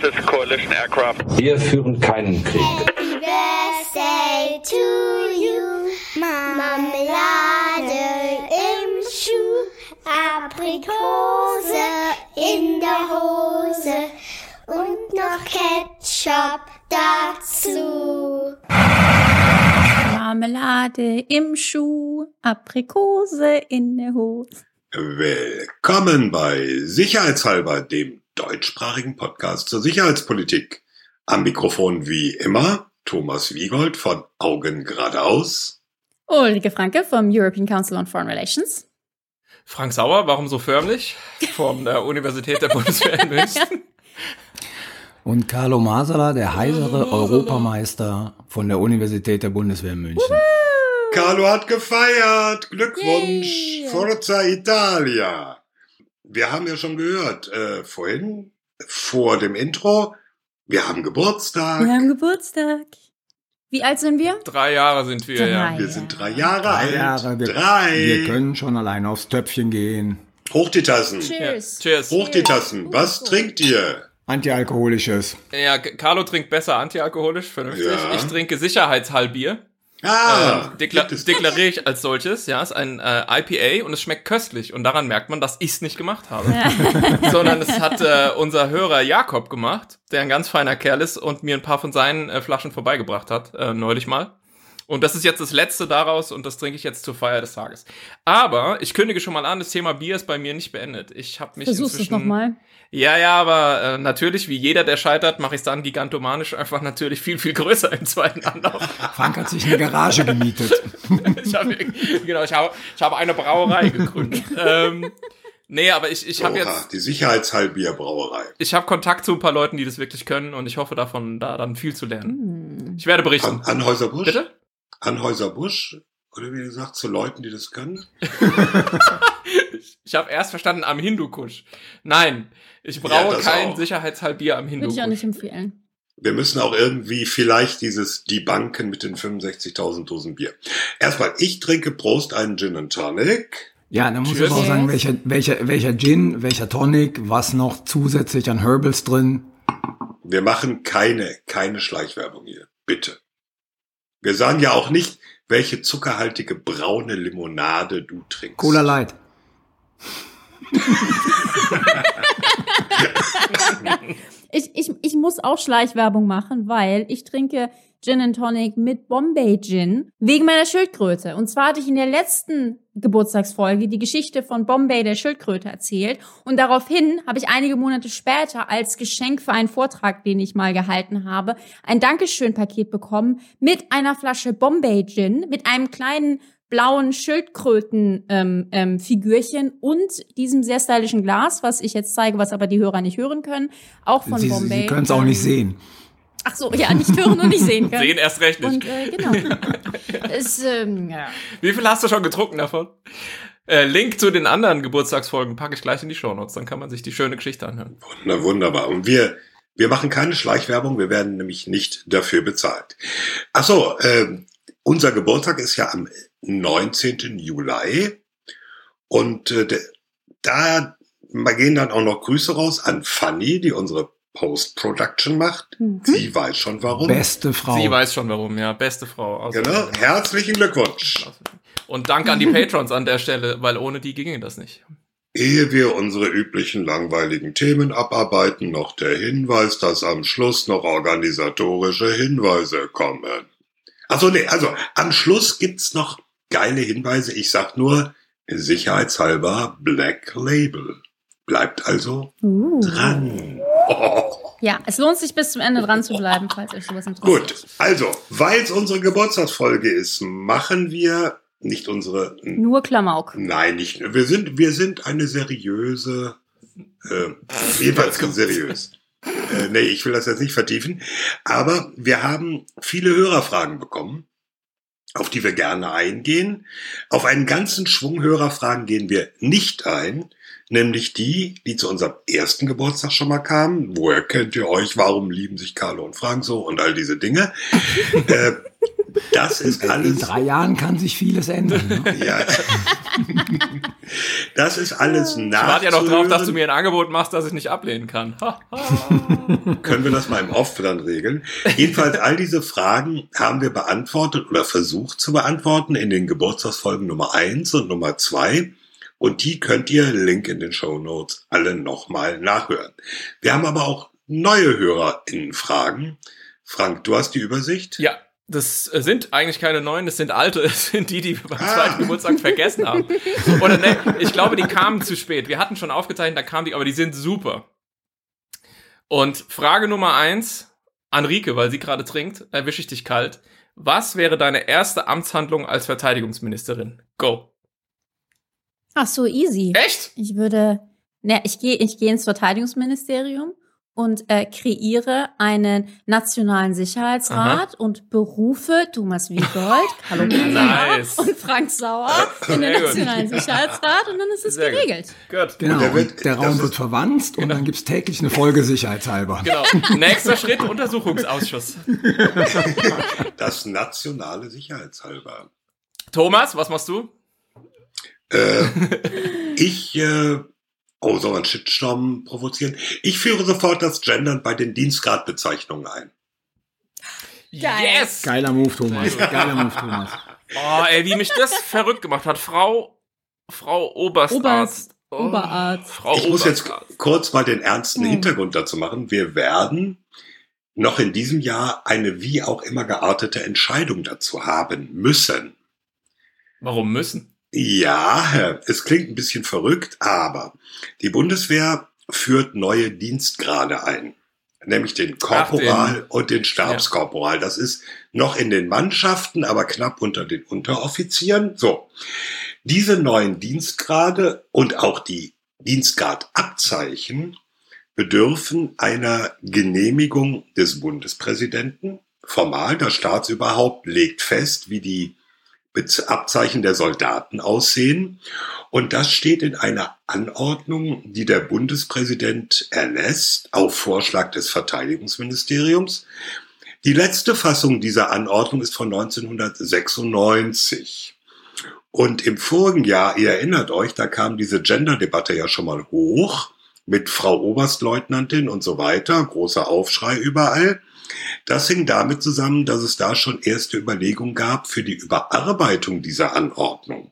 This is coalition aircraft. Wir führen keinen Krieg. Happy Birthday to you. Marmelade im Schuh, Aprikose in der Hose und noch Ketchup dazu. Marmelade im Schuh, Aprikose in der Hose. Willkommen bei Sicherheitshalber, dem deutschsprachigen Podcast zur Sicherheitspolitik. Am Mikrofon wie immer Thomas Wiegold von Augen geradeaus. Ulrike Franke vom European Council on Foreign Relations. Frank Sauer, warum so förmlich? Von der Universität der Bundeswehr in München. Und Carlo Masala, der heisere Europameister von der Universität der Bundeswehr in München. Carlo hat gefeiert. Glückwunsch. Yay. Forza Italia. Wir haben ja schon gehört, äh, vorhin, vor dem Intro, wir haben Geburtstag. Wir haben Geburtstag. Wie alt sind wir? Drei Jahre sind wir, ja. Drei. Wir sind drei Jahre Drei alt. Jahre, wir, drei. wir können schon allein aufs Töpfchen gehen. Hoch die Tassen. Cheers. Ja, cheers. Hoch die Tassen. Was trinkt ihr? Antialkoholisches. Ja, Carlo trinkt besser antialkoholisch, vernünftig. Ja. Ich trinke Sicherheitshalbier. Ah, äh, dekla es- deklariere ich als solches. Ja, ist ein äh, IPA und es schmeckt köstlich. Und daran merkt man, dass ich es nicht gemacht habe. Sondern es hat äh, unser Hörer Jakob gemacht, der ein ganz feiner Kerl ist und mir ein paar von seinen äh, Flaschen vorbeigebracht hat, äh, neulich mal. Und das ist jetzt das letzte daraus und das trinke ich jetzt zur Feier des Tages. Aber ich kündige schon mal an, das Thema Bier ist bei mir nicht beendet. Ich habe mich es inzwischen nochmal? Ja, ja, aber äh, natürlich, wie jeder, der scheitert, mache ich es dann gigantomanisch einfach natürlich viel, viel größer im zweiten Anlauf. Frank hat sich eine Garage gemietet. ich habe, genau, ich habe, ich habe eine Brauerei gegründet. ähm, nee, aber ich, ich habe jetzt, die Sicherheitshalbierbrauerei. ich habe Kontakt zu ein paar Leuten, die das wirklich können und ich hoffe davon, da dann viel zu lernen. Ich werde berichten. An Anhäuser Busch? Bitte? Anhäuser Busch? Oder wie gesagt, zu Leuten, die das können? Ich habe erst verstanden am Hindukusch. Nein, ich Ja, brauche das kein auch. Sicherheitshalbier am Würde ich auch nicht Hindukusch. empfehlen. Wir müssen auch irgendwie vielleicht dieses die Banken mit den 65.000 Dosen Bier. Erstmal, ich trinke Prost einen Gin and Tonic. Ja, dann muss ich auch sagen, welcher, welcher, welcher Gin, welcher Tonic, was noch zusätzlich an Herbals drin. Wir machen keine, keine Schleichwerbung hier. Bitte. Wir sagen ja auch nicht, welche zuckerhaltige braune Limonade du trinkst. Cola Light. Ich, ich, ich muss auch Schleichwerbung machen, weil ich trinke Gin and Tonic mit Bombay Gin wegen meiner Schildkröte. Und zwar hatte ich in der letzten Geburtstagsfolge die Geschichte von Bombay der Schildkröte erzählt. Und daraufhin habe ich einige Monate später als Geschenk für einen Vortrag, den ich mal gehalten habe, ein Dankeschön-Paket bekommen mit einer Flasche Bombay Gin, mit einem kleinen blauen Schildkröten-Figürchen ähm, ähm, Figürchen und diesem sehr stylischen Glas, was ich jetzt zeige, was aber die Hörer nicht hören können, auch von Sie, Bombay. Sie können es auch nicht sehen. Ach so, ja, nicht hören und nicht sehen können. Sehen erst recht nicht. Und äh, genau. es, ähm, ja. Wie viel hast du schon getrunken davon? Äh, Link zu den anderen Geburtstagsfolgen packe ich gleich in die Shownotes, dann kann man sich die schöne Geschichte anhören. Na wunderbar. Und wir, wir machen keine Schleichwerbung, wir werden nämlich nicht dafür bezahlt. Ach so, ähm, unser Geburtstag ist ja am 19. Juli. Und äh, da gehen dann auch noch Grüße raus an Fanny, die unsere Post-Production macht. Mhm. Sie weiß schon warum. Beste Frau. Sie weiß schon warum, ja. Beste Frau. aus- Genau. Herzlichen Glückwunsch. Und Dank an die Patrons an der Stelle, weil ohne die ginge das nicht. Ehe wir unsere üblichen langweiligen Themen abarbeiten, noch der Hinweis, dass am Schluss noch organisatorische Hinweise kommen. Also nee, also am Schluss gibt's noch geile Hinweise. Ich sag nur sicherheitshalber Black Label. Bleibt also Uh. dran. Oh, Ja, es lohnt sich bis zum Ende dran zu bleiben, falls euch sowas interessiert. gut, also, weil es unsere Geburtstagsfolge ist, machen wir nicht unsere Nur Klamauk. Nein, nicht. Wir sind, wir sind eine seriöse, äh, jedenfalls seriös. Äh, nee, ich will das jetzt nicht vertiefen. Aber wir haben viele Hörerfragen bekommen, auf die wir gerne eingehen. Auf einen ganzen Schwung Hörerfragen gehen wir nicht ein, nämlich die, die zu unserem ersten Geburtstag schon mal kamen. Woher kennt ihr euch? Warum lieben sich Carlo und Frank so? Und all diese Dinge. äh, Das ist In alles. drei Jahren kann sich vieles ändern. Ne? Ja. Das ist alles Ich warte ja noch drauf, dass du mir ein Angebot machst, das ich nicht ablehnen kann. Können wir das mal im Off dann regeln? Jedenfalls all diese Fragen haben wir beantwortet oder versucht zu beantworten in den Geburtstagsfolgen Nummer eins und Nummer zwei Und die könnt ihr, Link in den Show Notes, alle nochmal nachhören. Wir haben aber auch neue HörerInnen-Fragen. Frank, du hast die Übersicht? Ja, das äh, sind eigentlich keine neuen, das sind alte, das sind die, die wir beim Ah. zweiten Geburtstag vergessen haben. Oder ne, ich glaube, die kamen zu spät. Wir hatten schon aufgezeichnet, da kamen die, aber die sind super. Und Frage Nummer eins, an Rike, weil sie gerade trinkt, erwische ich dich kalt. Was wäre deine erste Amtshandlung als Verteidigungsministerin? Go. Ach so, easy. Echt? Ich würde, ne, ich gehe ich gehe ins Verteidigungsministerium und äh, kreiere einen nationalen Sicherheitsrat und berufe Thomas Wiegold, Carlo Nice. und Frank Sauer in den nationalen Sicherheitsrat und dann ist es Sehr geregelt. Gut. Genau, der und wird- der Raum wird verwandt und dann gibt's täglich eine Folge sicherheitshalber. Genau. Nächster Schritt, Untersuchungsausschuss. Das nationale Sicherheitshalber. Thomas, was machst du? Äh, ich, äh, oh, soll man einen Shitstorm provozieren? Ich führe sofort das Gendern bei den Dienstgradbezeichnungen ein. Geil. Yes! Geiler Move, Thomas. Geiler Move, Thomas. Oh, ey, wie mich das verrückt gemacht hat. Frau, Frau Oberstarzt. Oberst- Oberarzt. Frau Ich muss jetzt kurz mal den ernsten Hm. Hintergrund dazu machen. Wir werden noch in diesem Jahr eine wie auch immer geartete Entscheidung dazu haben müssen. Warum müssen? Ja, es klingt ein bisschen verrückt, aber die Bundeswehr führt neue Dienstgrade ein. Nämlich den Korporal den- und den Stabskorporal. Das ist noch in den Mannschaften, aber knapp unter den Unteroffizieren. So. Diese neuen Dienstgrade und auch die Dienstgradabzeichen bedürfen einer Genehmigung des Bundespräsidenten. Formal, das Staatsüberhaupt legt fest, wie die Bez- Abzeichen der Soldaten aussehen. Und das steht in einer Anordnung, die der Bundespräsident erlässt, auf Vorschlag des Verteidigungsministeriums. Die letzte Fassung dieser Anordnung ist von 1996. Und im vorigen Jahr, ihr erinnert euch, da kam diese Gender-Debatte ja schon mal hoch mit Frau Oberstleutnantin und so weiter, großer Aufschrei überall. Das hing damit zusammen, dass es da schon erste Überlegungen gab für die Überarbeitung dieser Anordnung.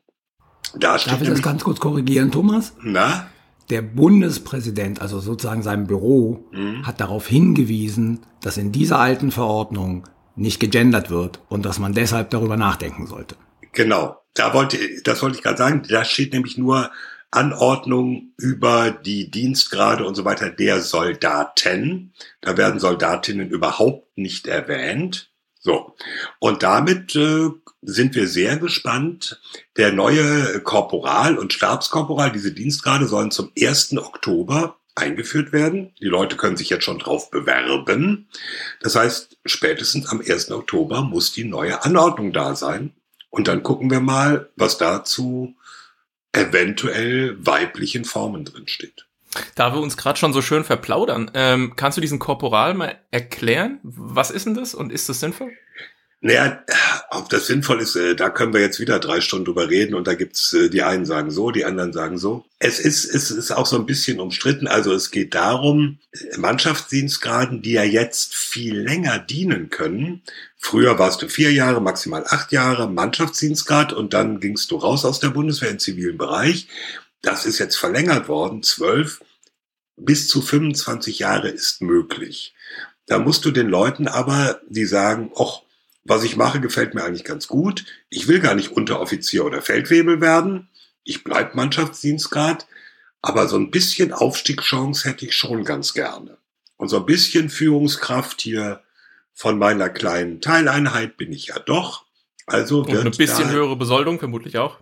Da Darf ich das ganz kurz korrigieren, Thomas? na, Der Bundespräsident, also sozusagen sein Büro, Mhm. hat darauf hingewiesen, dass in dieser alten Verordnung nicht gegendert wird und dass man deshalb darüber nachdenken sollte. genau, da wollte, das wollte ich gerade sagen, da steht nämlich nur Anordnung über die Dienstgrade und so weiter der Soldaten. Da werden Soldatinnen überhaupt nicht erwähnt. So. Und damit äh, sind wir sehr gespannt. Der neue Korporal und Stabskorporal, diese Dienstgrade sollen zum 1. Oktober eingeführt werden. Die Leute können sich jetzt schon drauf bewerben. Das heißt, spätestens am 1. Oktober muss die neue Anordnung da sein. Und dann gucken wir mal, was dazu eventuell weiblichen Formen drin steht. Da wir uns gerade schon so schön verplaudern, ähm, kannst du diesen Korporal mal erklären? Was ist denn das und ist das sinnvoll? Naja, ob das sinnvoll ist, äh, da können wir jetzt wieder drei Stunden drüber reden und da gibt's äh, die einen sagen so, die anderen sagen so. Es ist, es ist auch so ein bisschen umstritten. Also es geht darum, Mannschaftsdienstgraden, die ja jetzt viel länger dienen können. Früher warst du vier Jahre, maximal acht Jahre Mannschaftsdienstgrad und dann gingst du raus aus der Bundeswehr im zivilen Bereich. Das ist jetzt verlängert worden, zwölf bis zu 25 Jahre ist möglich. Da musst du den Leuten aber, die sagen, ach, was ich mache, gefällt mir eigentlich ganz gut. Ich will gar nicht Unteroffizier oder Feldwebel werden. Ich bleib Mannschaftsdienstgrad. Aber so ein bisschen Aufstiegschance hätte ich schon ganz gerne. Und so ein bisschen Führungskraft hier von meiner kleinen Teileinheit bin ich ja doch. Also Und wird eine bisschen da, höhere Besoldung vermutlich auch.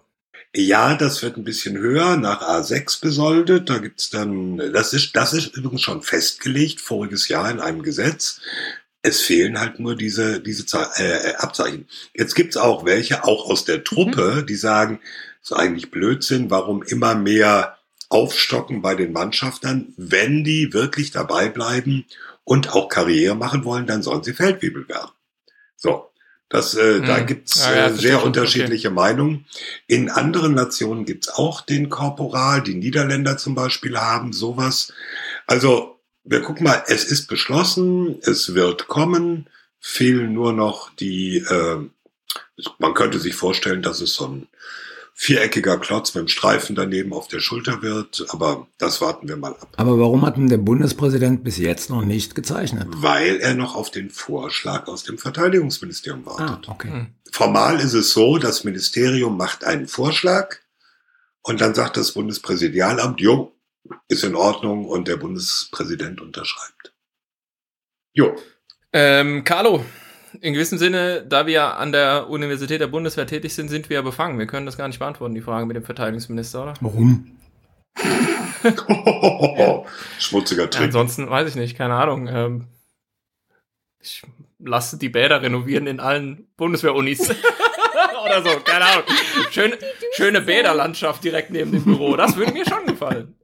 ja, das wird ein bisschen höher, nach A6 besoldet. Da gibt's dann, das ist, das ist übrigens schon festgelegt, voriges Jahr in einem Gesetz. Es fehlen halt nur diese, diese Ze- äh, Abzeichen. Jetzt gibt's auch welche, auch aus der Truppe, die sagen, ist eigentlich Blödsinn, warum immer mehr aufstocken bei den Mannschaftern, wenn die wirklich dabei bleiben und auch Karriere machen wollen, dann sollen sie Feldwebel werden. So. Das, äh, Da Hm. gibt's Ja, ja, äh, verstehe sehr schon. unterschiedliche Meinungen. In anderen Nationen gibt's auch den Korporal. Die Niederländer zum Beispiel haben sowas. Also, wir gucken mal, es ist beschlossen, es wird kommen. Fehlen nur noch die, äh, man könnte sich vorstellen, dass es so ein viereckiger Klotz mit einem Streifen daneben auf der Schulter wird. Aber das warten wir mal ab. Aber warum hat denn der Bundespräsident bis jetzt noch nicht gezeichnet? Weil er noch auf den Vorschlag aus dem Verteidigungsministerium Ah, wartet. okay. Hm. Formal ist es so, das Ministerium macht einen Vorschlag und dann sagt das Bundespräsidialamt, jo, ist in Ordnung und der Bundespräsident unterschreibt. Jo, Ähm, Carlo, in gewissem Sinne, da wir an der Universität der Bundeswehr tätig sind, sind wir ja befangen. Wir können das gar nicht beantworten, die Frage mit dem Verteidigungsminister, oder? Warum? schmutziger Ja, Trick. ansonsten weiß ich nicht, keine Ahnung. Ähm, ich lasse die Bäder renovieren in allen Bundeswehrunis. Oder so, keine Ahnung. Schön, schöne Bäderlandschaft direkt neben dem Büro. Das würde mir schon gefallen.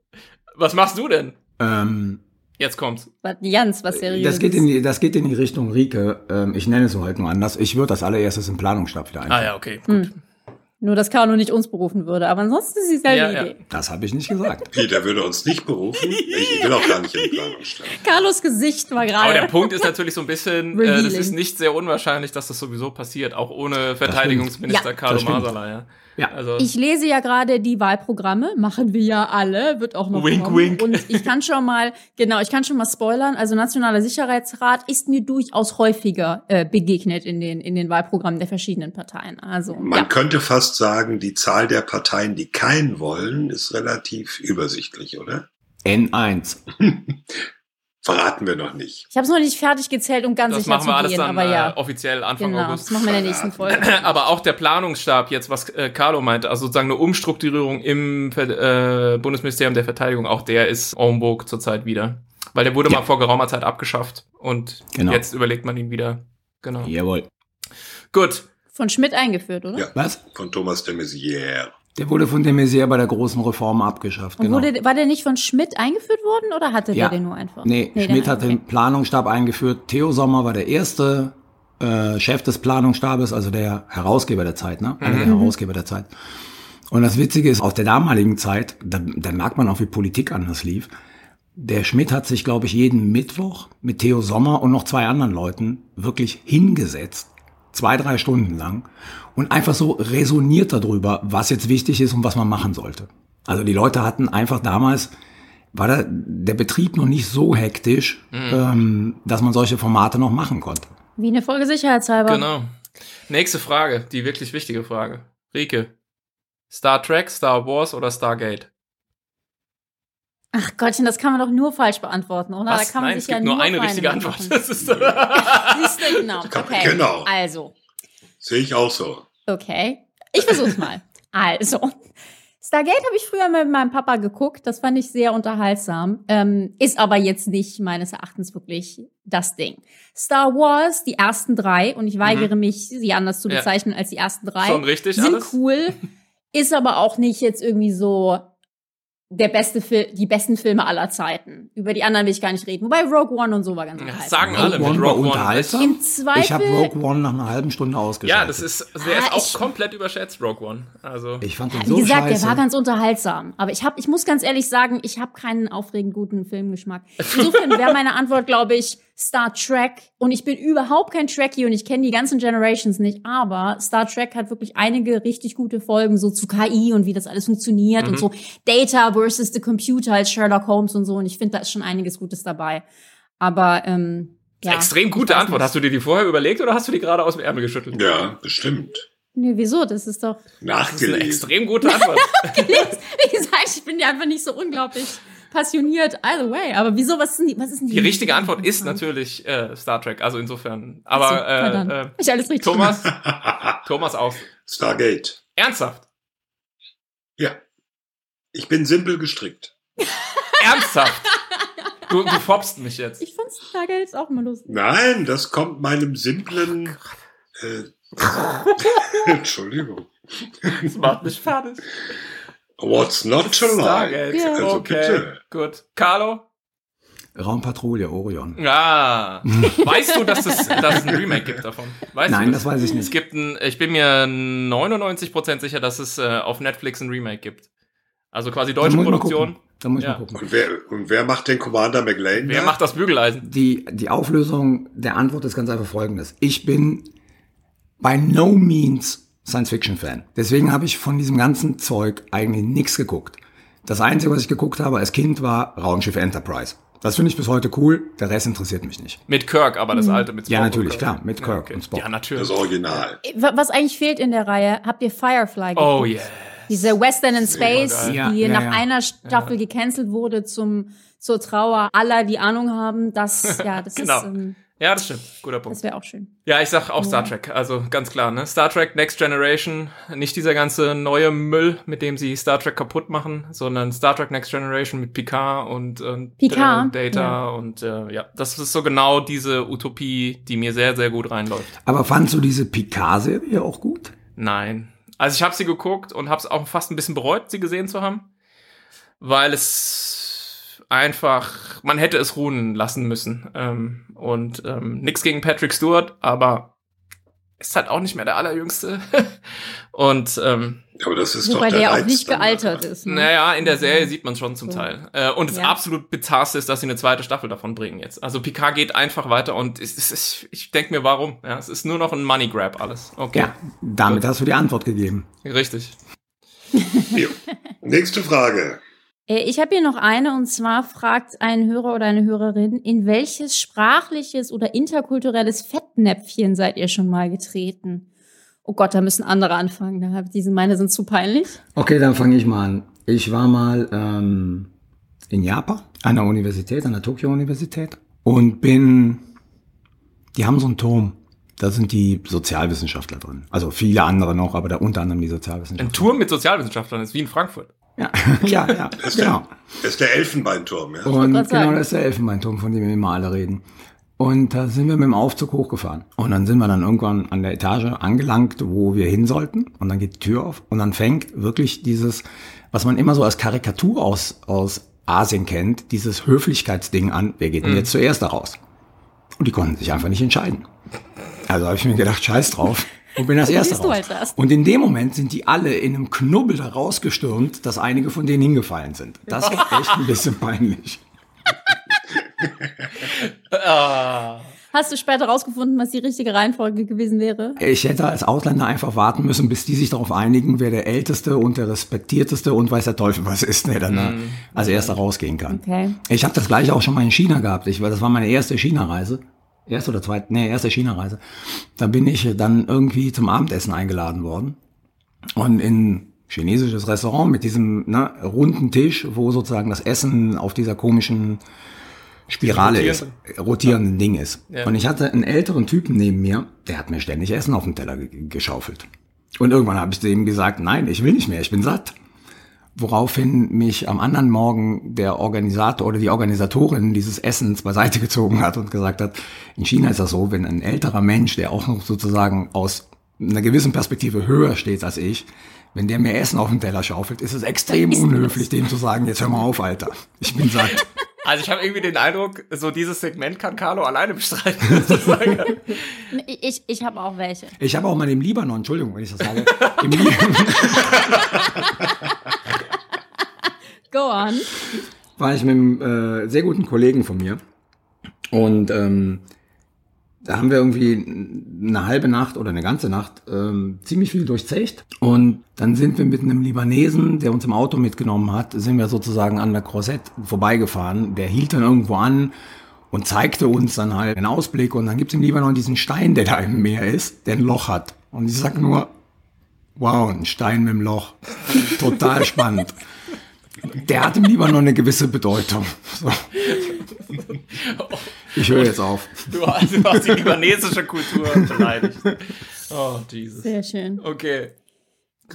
Was machst du denn? Ähm, Jetzt kommt's. Was, Jans, was seriös. das, geht in die, das geht in die Richtung Rike. Ähm, ich nenne es so halt nur anders. Ich würde das allererstes im Planungsstab wieder einführen. Ah ja, okay. Gut. Nur, dass Carlo nicht uns berufen würde. Aber ansonsten ist es dieselbe Ja, ja. Idee. Das habe ich nicht gesagt. Peter würde uns nicht berufen. Ich will auch gar nicht in die Planung stellen. Carlos Gesicht war Aber der gerade. Punkt ist natürlich so ein bisschen, äh, das ist nicht sehr unwahrscheinlich, dass das sowieso passiert, auch ohne Verteidigungsminister Ja, Carlo. Masala, ja. Ja. Also, Ich lese ja gerade die Wahlprogramme, machen wir ja alle, wird auch noch Wink, kommen. wink. Und ich kann schon mal, genau, ich kann schon mal spoilern. Also Nationaler Sicherheitsrat ist mir durchaus häufiger äh, begegnet in den in den Wahlprogrammen der verschiedenen Parteien. Also Man ja, könnte fast sagen, die Zahl der Parteien, die keinen wollen, ist relativ übersichtlich, oder? N1. Verraten wir noch nicht. ich habe es noch nicht fertig gezählt, um ganz das sicher machen wir zu alles gehen, dann aber ja, äh, offiziell Anfang genau, August. das machen wir in der nächsten Folge. Aber auch der Planungsstab jetzt, was äh, Carlo meinte, also sozusagen eine Umstrukturierung im äh, Bundesministerium der Verteidigung, auch der ist en vogue zurzeit wieder. Weil der wurde Ja. mal vor geraumer Zeit abgeschafft und Genau. jetzt überlegt man ihn wieder. Genau. Jawohl. Gut. Von Schmidt eingeführt, oder? Ja. Was? Von Thomas de Maizière. Der wurde von de Maizière bei der großen Reform abgeschafft. Und Genau. wurde, war der nicht von Schmidt eingeführt worden oder hatte Ja. der den nur einfach? Nee, den Schmidt hat okay. den Planungsstab eingeführt. Theo Sommer war der erste äh, Chef des Planungsstabes, also der Herausgeber der Zeit, ne? Einer der Herausgeber der Zeit. Und das Witzige ist, aus der damaligen Zeit, da, da merkt man auch, wie Politik anders lief. Der Schmidt hat sich, glaube ich, jeden Mittwoch mit Theo Sommer und noch zwei anderen Leuten wirklich hingesetzt, zwei, drei Stunden lang, und einfach so resoniert darüber, was jetzt wichtig ist und was man machen sollte. Also die Leute hatten einfach damals, war der, der Betrieb noch nicht so hektisch, ähm, dass man solche Formate noch machen konnte. Wie eine Folge sicherheitshalber. Genau. Nächste Frage, die wirklich wichtige Frage. Rike. Star Trek, Star Wars oder Stargate? Ach Gottchen, das kann man doch nur falsch beantworten, oder? Was? Da kann man Nein, sich es gibt ja nur eine richtige machen. Antwort. Das ist, Siehst du, genau. Okay. genau. Also, Sehe ich auch so. okay. Ich versuch's mal. Also, Stargate habe ich früher mit meinem Papa geguckt. Das fand ich sehr unterhaltsam. Ähm, ist aber jetzt nicht meines Erachtens wirklich das Ding. Star Wars, die ersten drei, und ich weigere mich, sie anders zu Mhm. Ja. bezeichnen als die ersten drei, Schon richtig sind alles? cool. Ist aber auch nicht jetzt irgendwie so der beste Fil die besten Filme aller Zeiten. Über die anderen will ich gar nicht reden. Wobei Rogue One und so war ganz Ja, unterhaltsam. sagen alle mit One war Rogue One. unterhaltsam. Im Zweifel. Ich habe Rogue One nach einer halben Stunde ausgeschaltet. Ja, das ist, der ist Ah, auch ich- komplett überschätzt, Rogue One. Also, Ich fand den Wie so gesagt, scheiße. der war ganz unterhaltsam. Aber ich hab, ich muss ganz ehrlich sagen, ich habe keinen aufregend guten Filmgeschmack. Insofern wäre meine Antwort, glaube ich, Star Trek. Und ich bin überhaupt kein Trekkie und ich kenne die ganzen Generations nicht. Aber Star Trek hat wirklich einige richtig gute Folgen so zu KI und wie das alles funktioniert Mhm. und so Data versus the Computer als Sherlock Holmes und so. Und ich finde, da ist schon einiges Gutes dabei. Aber ähm, ja, extrem gute Antwort. nicht. Hast du dir die vorher überlegt oder hast du die gerade aus dem Ärmel geschüttelt? Ja, bestimmt. Nee, wieso? Das ist doch. Das ist eine Nachgelesen. extrem gute Antwort. Wie gesagt, ich bin ja einfach nicht so unglaublich passioniert, either way. Aber wieso, was ist denn die, was ist denn die, Die richtige Antwort ist natürlich äh, Star Trek, also insofern. Aber So, äh, äh, ich alles richtig Thomas, Thomas auch. Stargate. Ernsthaft? Ja. Ich bin simpel gestrickt. Ernsthaft? Du, du foppst mich jetzt. Ich fand Stargate jetzt auch mal lustig. Nein, das kommt meinem simplen. Äh, Entschuldigung. Das macht mich fertig. What's not to like? Stargate. Ja. Also okay, bitte. Gut. Carlo? Raumpatrouille Orion. Ja. weißt du, dass es, dass es ein Remake gibt davon? Weißt Nein, du das weiß ich Es nicht. gibt ein, ich bin mir 99% sicher, dass es äh, auf Netflix ein Remake gibt. Also quasi deutsche Produktion. Da muss ich Ja. mal gucken. Und wer, und wer macht den Commander McLean? Wer da? macht das Bügeleisen? Die, die Auflösung der Antwort ist ganz einfach folgendes. Ich bin by no means Science-Fiction-Fan. Deswegen habe ich von diesem ganzen Zeug eigentlich nichts geguckt. Das Einzige, was ich geguckt habe als Kind, war Raumschiff Enterprise. Das finde ich bis heute cool, der Rest interessiert mich nicht. Mit Kirk, aber das alte mit Spock. Ja, natürlich, klar, mit Kirk okay. und Spock. Ja, natürlich. Das Original. Wa- Was eigentlich fehlt in der Reihe, habt ihr Firefly geguckt? Oh yeah. Diese Western in Space. Ja, die ja, nach ja. einer Staffel gecancelt wurde zum, zur Trauer aller, die Ahnung haben. Das, ja, das Genau. ist, ähm, Ja, das stimmt. Guter Punkt. das wäre auch schön. Ja, ich sag auch Star Trek. Also ganz klar, ne? Star Trek Next Generation. Nicht dieser ganze neue Müll, mit dem sie Star Trek kaputt machen, sondern Star Trek Next Generation mit Picard und, und Picard, äh, Data ja. und äh, ja, das ist so genau diese Utopie, die mir sehr, sehr gut reinläuft. Aber fandst du diese Picard-Serie auch gut? Nein. Also ich habe sie geguckt und habe es auch fast ein bisschen bereut, sie gesehen zu haben, weil es einfach, man hätte es ruhen lassen müssen. Ähm, und ähm, nix gegen Patrick Stewart, aber ist halt auch nicht mehr der allerjüngste. und ähm, Aber das ist Wobei doch der, der auch Reiz nicht gealtert ist. Ne? naja, in der Serie sieht man schon zum So. Teil. Äh, und das Ja. absolut bizarrste ist, dass sie eine zweite Staffel davon bringen jetzt. Also Picard geht einfach weiter und es, es, es, ich denke mir, warum? Ja, es ist nur noch ein Money Grab alles. Okay, Ja, damit hast du die Antwort gegeben. richtig. Nächste Frage. Äh, Ich habe hier noch eine und zwar fragt ein Hörer oder eine Hörerin, in welches sprachliches oder interkulturelles Fettnäpfchen seid ihr schon mal getreten? Oh Gott, da müssen andere anfangen. Da diese meine sind zu peinlich. Okay, dann fange ich mal an. Ich war mal ähm, in Japan an der Universität, an der Tokio-Universität und bin, die haben so einen Turm. Da sind die Sozialwissenschaftler drin. Also viele andere noch, aber da unter anderem die Ein Sozialwissenschaftler. Turm mit Sozialwissenschaftlern ist wie in Frankfurt. Ja, ja, ja, Das ist, genau. der, das ist der Elfenbeinturm, ja. Und genau, sagen. das ist der Elfenbeinturm, von dem wir immer alle reden. Und da sind wir mit dem Aufzug hochgefahren. Und dann sind wir dann irgendwann an der Etage angelangt, wo wir hin sollten. Und dann geht die Tür auf und dann fängt wirklich dieses, was man immer so als Karikatur aus, aus Asien kennt, dieses Höflichkeitsding an. Wer geht denn jetzt zuerst da raus? Und die konnten sich einfach nicht entscheiden. Also habe ich mir gedacht, scheiß drauf. Und bin das erste Siehst du raus. halt. Und in dem Moment sind die alle in einem Knubbel da rausgestürmt, dass einige von denen hingefallen sind. Das war echt ein bisschen peinlich. Hast du später rausgefunden, was die richtige Reihenfolge gewesen wäre? Ich hätte als Ausländer einfach warten müssen, bis die sich darauf einigen, wer der Älteste und der Respektierteste und weiß der Teufel was ist, der dann äh, als erster rausgehen kann. Okay. Ich habe das gleiche auch schon mal in China gehabt. Ich, weil das war meine erste China-Reise. Erste oder zweite, nee, erste China-Reise. Da bin ich dann irgendwie zum Abendessen eingeladen worden. Und in chinesisches Restaurant mit diesem ne, runden Tisch, wo sozusagen das Essen auf dieser komischen Spirale ist, rotierenden Ding ist. Ja. Und ich hatte einen älteren Typen neben mir, der hat mir ständig Essen auf den Teller ge geschaufelt. Und irgendwann habe ich zu ihm gesagt, nein, ich will nicht mehr, ich bin satt. Woraufhin mich am anderen Morgen der Organisator oder die Organisatorin dieses Essens beiseite gezogen hat und gesagt hat, in China ist das so, wenn ein älterer Mensch, der auch noch sozusagen aus einer gewissen Perspektive höher steht als ich, wenn der mir Essen auf den Teller schaufelt, ist es extrem unhöflich, dem zu sagen, jetzt hör mal auf, Alter. Ich bin satt. Also ich habe irgendwie den Eindruck, so dieses Segment kann Carlo alleine bestreiten. sozusagen. Ich, ich habe auch welche. Ich habe auch mal im Libanon, Entschuldigung, wenn ich das sage, im Libanon Go on. war ich mit einem äh, sehr guten Kollegen von mir. Und ähm, da haben wir irgendwie eine halbe Nacht oder eine ganze Nacht ähm, ziemlich viel durchzecht. Und dann sind wir mit einem Libanesen, der uns im Auto mitgenommen hat, sind wir sozusagen an der Croisette vorbeigefahren. Der hielt dann irgendwo an und zeigte uns dann halt einen Ausblick. Und dann gibt's im Libanon diesen Stein, der da im Meer ist, der ein Loch hat. Und ich sag nur, wow, ein Stein mit einem Loch. Total spannend. Der hat im Libanon eine gewisse Bedeutung. So. Ich höre jetzt auf. Du hast, du hast die libanesische Kultur beleidigt. Oh, Jesus. Sehr schön. Okay.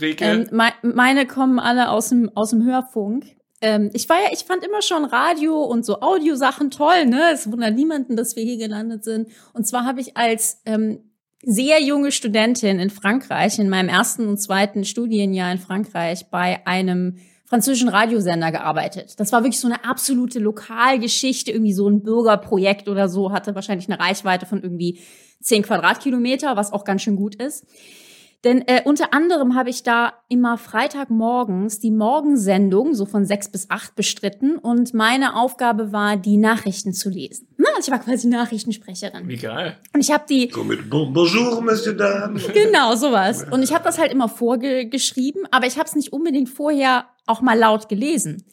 Rieke. Ähm, mei- meine kommen alle aus dem, aus dem Hörfunk. Ähm, ich war ja, ich fand immer schon Radio und so Audiosachen toll, ne? Es wundert niemanden, dass wir hier gelandet sind. Und zwar habe ich als ähm, sehr junge Studentin in Frankreich, in meinem ersten und zweiten Studienjahr in Frankreich, bei einem französischen Radiosender gearbeitet. Das war wirklich so eine absolute Lokalgeschichte, irgendwie so ein Bürgerprojekt oder so, hatte wahrscheinlich eine Reichweite von irgendwie 10 Quadratkilometer, was auch ganz schön gut ist. Denn äh, unter anderem habe ich da immer Freitagmorgens die Morgensendung so von sechs bis acht bestritten und meine Aufgabe war, die Nachrichten zu lesen. Na, also ich war quasi Nachrichtensprecherin. Wie geil. Und ich habe die So mit bon, Bonjour, Monsieur Dame. Genau, sowas. Und ich habe das halt immer vorgeschrieben, aber ich habe es nicht unbedingt vorher auch mal laut gelesen.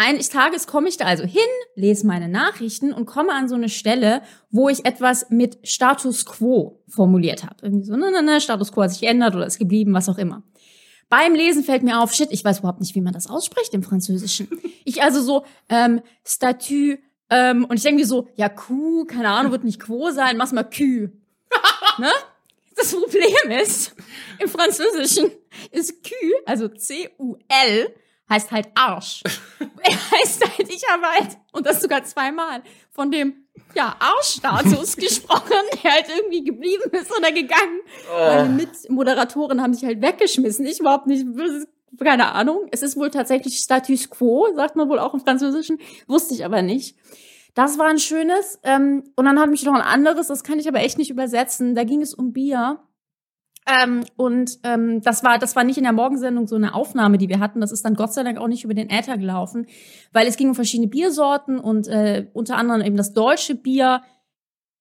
Eines Tages komme ich da also hin, lese meine Nachrichten und komme an so eine Stelle, wo ich etwas mit Status Quo formuliert habe. Irgendwie so, ne, ne, ne, Status Quo hat sich geändert oder ist geblieben, was auch immer. Beim Lesen fällt mir auf, shit, ich weiß überhaupt nicht, wie man das ausspricht im Französischen. Ich also so, ähm, Statut, ähm, und ich denke mir so, ja, Q, keine Ahnung, wird nicht Quo sein, mach's mal Q. ne? Das Problem ist, im Französischen ist Q, also C-U-L, heißt halt Arsch. er heißt halt, ich habe halt, und das sogar zweimal, von dem, ja, Arschstatus gesprochen, der halt irgendwie geblieben ist oder gegangen. Meine Mitmoderatoren haben sich halt weggeschmissen. Ich überhaupt nicht, keine Ahnung. Es ist wohl tatsächlich Status Quo, sagt man wohl auch im Französischen. Wusste ich aber nicht. Das war ein schönes. Ähm, und dann hat mich noch ein anderes, das kann ich aber echt nicht übersetzen. Da ging es um Bier. Ähm, und ähm, das war das war nicht in der Morgensendung so eine Aufnahme, die wir hatten. Das ist dann Gott sei Dank auch nicht über den Äther gelaufen, weil es ging um verschiedene Biersorten und äh, unter anderem eben das deutsche Bier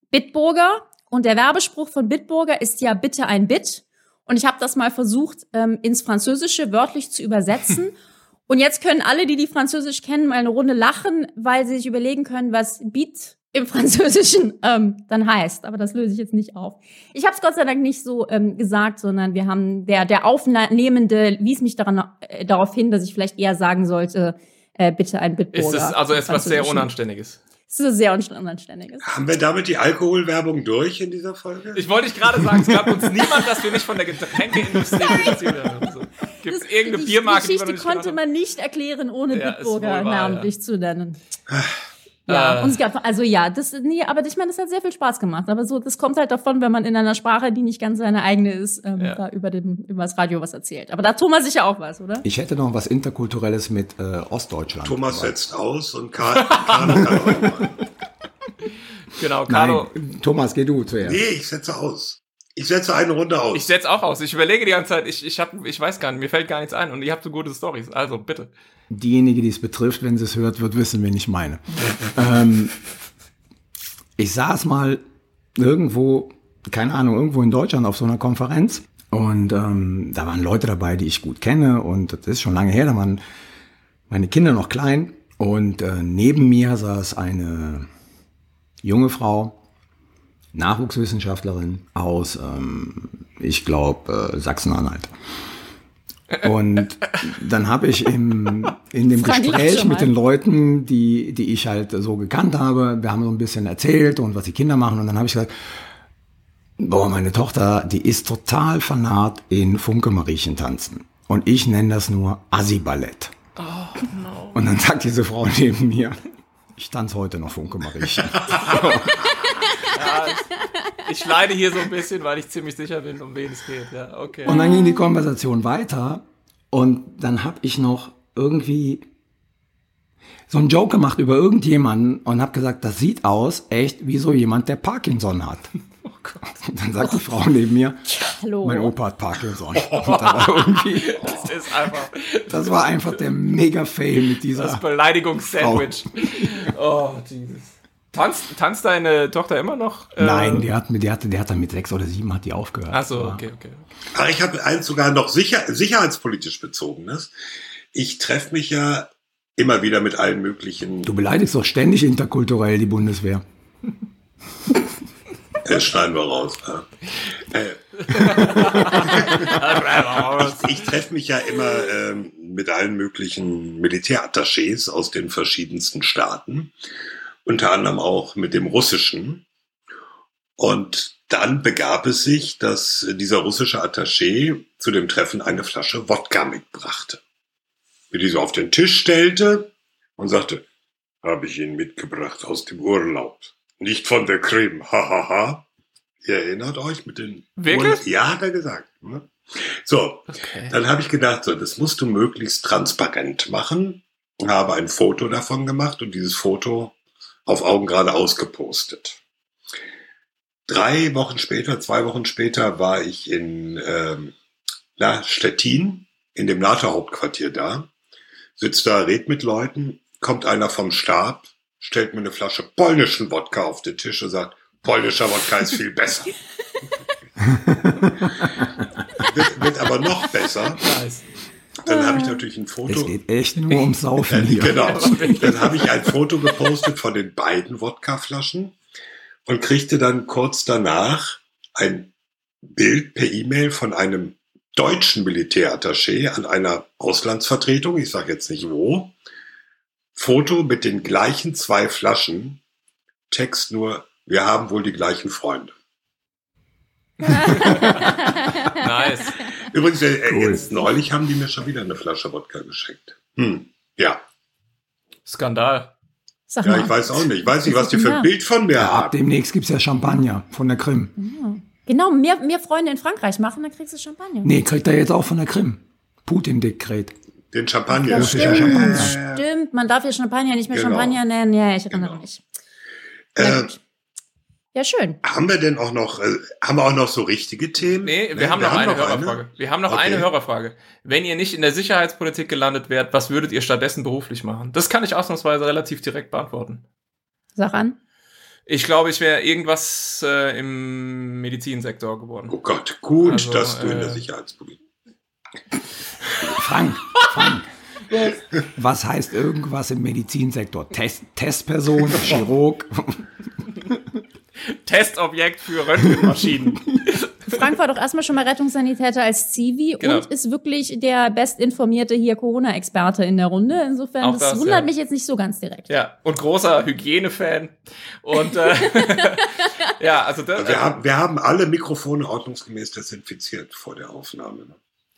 Bitburger. Und der Werbespruch von Bitburger ist ja bitte ein Bit. Und ich habe das mal versucht ähm, ins Französische wörtlich zu übersetzen. Und jetzt können alle, die die Französisch kennen, mal eine Runde lachen, weil sie sich überlegen können, was Beat im Französischen ähm, dann heißt. Aber das löse ich jetzt nicht auf. Ich habe es Gott sei Dank nicht so ähm, gesagt, sondern wir haben der der Aufnehmende wies mich daran äh, darauf hin, dass ich vielleicht eher sagen sollte, äh, bitte ein Bitburger. Ist es also etwas sehr. Unanständiges? Es ist sehr unanständiges. Haben wir damit die Alkoholwerbung durch in dieser Folge? Ich wollte dich gerade sagen, es gab uns niemand, dass wir nicht von der Getränkeindustrie finanziert werden. So. Gibt es irgendeine die Biermarke, die Geschichte nicht konnte man nicht erklären, ohne Ja, Bitburger namentlich zu nennen. Ja, Äh. und es gab, also ja, das, nee, aber ich meine, das hat sehr viel Spaß gemacht. Aber so, das kommt halt davon, wenn man in einer Sprache, die nicht ganz seine eigene ist, ähm, Ja. da über dem, über das Radio was erzählt. Aber da hat Thomas sicher auch was, oder? Ich hätte noch was Interkulturelles mit äh, Ostdeutschland. Thomas setzt aus und Karl, Karl haben. Genau, Carlo. Nein, Thomas, geh du zuerst. Nee, ich setze aus. Ich setze eine Runde aus. Ich setze auch aus. Ich überlege die ganze Zeit, ich, ich, hab, ich weiß gar nicht, mir fällt gar nichts ein und ihr habt so gute Stories. Also bitte. Diejenige, die es betrifft, wenn sie es hört, wird wissen, wen ich meine. ähm, ich saß mal irgendwo, keine Ahnung, irgendwo in Deutschland auf so einer Konferenz und ähm, da waren Leute dabei, die ich gut kenne und das ist schon lange her, da waren meine Kinder noch klein und äh, neben mir saß eine junge Frau, Nachwuchswissenschaftlerin aus, ähm, ich glaube, äh, Sachsen-Anhalt. Und dann habe ich im, in dem Frank Gespräch mit den Leuten, die, die ich halt so gekannt habe, wir haben so ein bisschen erzählt und was die Kinder machen. Und dann habe ich gesagt, boah, meine Tochter, die ist total fanat in Funke-Mariechen tanzen. Und ich nenne das nur Assi-Ballett. Und dann sagt diese Frau neben mir, ich tanze heute noch Funke-Mariechen. Ich leide hier so ein bisschen, weil ich ziemlich sicher bin, um wen es geht. Ja, okay. Und dann ging die Konversation weiter und dann habe ich noch irgendwie so einen Joke gemacht über irgendjemanden und habe gesagt, das sieht aus echt wie so jemand, der Parkinson hat. Und dann sagt die Frau neben mir, Hallo. mein Opa hat Parkinson. Und da war irgendwie, Das ist einfach das war einfach der Mega-Fail mit das dieser. Beleidigungssandwich. Oh, Jesus. Tanzt, tanzt deine Tochter immer noch? Äh, Nein, die hat, mit- die hatte, die hat dann mit sechs oder sieben hat die aufgehört. Ach so, Aber- okay, okay. Ach, ich habe eins sogar noch sicher, sicherheitspolitisch bezogenes. Ich treffe mich ja immer wieder mit allen möglichen. Du beleidigst doch ständig interkulturell die Bundeswehr. Das schneiden wir raus. Äh, ich treffe mich ja immer ähm, mit allen möglichen Militärattachés aus den verschiedensten Staaten, unter anderem auch mit dem russischen. Und dann begab es sich, dass dieser russische Attaché zu dem Treffen eine Flasche Wodka mitbrachte. Mir die so auf den Tisch stellte und sagte, habe ich ihn mitgebracht aus dem Urlaub. Nicht von der Krim, hahaha. Ihr erinnert euch mit den... Wirklich? Ja, hat er gesagt. Ne? So, Okay. dann habe ich gedacht, so, das musst du möglichst transparent machen. Habe ein Foto davon gemacht und dieses Foto auf Augen geradeaus gepostet. Drei Wochen später, zwei Wochen später war ich in ähm, na, Stettin, in dem NATO-Hauptquartier da, sitzt da, red mit Leuten, kommt einer vom Stab, stellt mir eine Flasche polnischen Wodka auf den Tisch und sagt, polnischer Wodka ist viel besser. wird, wird aber noch besser. Nice. Dann habe ich natürlich ein Es Foto. geht echt nur ums Saufen hier. Genau. Dann habe ich ein Foto gepostet von den beiden Wodkaflaschen und kriegte dann kurz danach ein Bild per E-Mail von einem deutschen Militärattaché an einer Auslandsvertretung, ich sage jetzt nicht wo, Foto mit den gleichen zwei Flaschen, Text nur, wir haben wohl die gleichen Freunde. Nice. Übrigens, äh, Cool. jetzt neulich haben die mir schon wieder eine Flasche Wodka geschenkt. Hm. Ja, Skandal. Sag ja, mal. ich weiß auch nicht. Ich weiß nicht, was die für Ja. ein Bild von mir Ja, ab haben. demnächst gibt's ja Champagner von der Krim. Genau, mehr, mehr Freunde in Frankreich machen, dann kriegst du Champagner. Nee, kriegt er jetzt auch von der Krim. Putin-Dekret. Den Champagner. Ja, stimmt, Champagner. stimmt. Man darf ja Champagner nicht mehr Genau. Champagner nennen. Ja, ich erinnere Genau. mich. Ja, Äh. Ja, schön. haben wir denn auch noch, äh, haben wir auch noch so richtige Themen? Nee, wir Nee, haben noch eine noch Hörerfrage. Wir haben noch Okay. eine Hörerfrage. Wenn ihr nicht in der Sicherheitspolitik gelandet wärt, was würdet ihr stattdessen beruflich machen? Das kann ich ausnahmsweise relativ direkt beantworten. Sag an. Ich glaube, ich wäre irgendwas äh, im Medizinsektor geworden. Oh Gott, gut, Also, dass du in der äh, Sicherheitspolitik. Frank, Frank. Was heißt irgendwas im Medizinsektor? Test, Testperson, Chirurg? Testobjekt für Röntgenmaschinen. Frank war doch erstmal schon mal Rettungssanitäter als Zivi Genau. und ist wirklich der bestinformierte hier Corona-Experte in der Runde. Insofern, Auch das, das, wundert ja. mich jetzt nicht so ganz direkt. ja, und großer Hygienefan. Und äh, ja, also das, Wir haben, wir haben alle Mikrofone ordnungsgemäß desinfiziert vor der Aufnahme.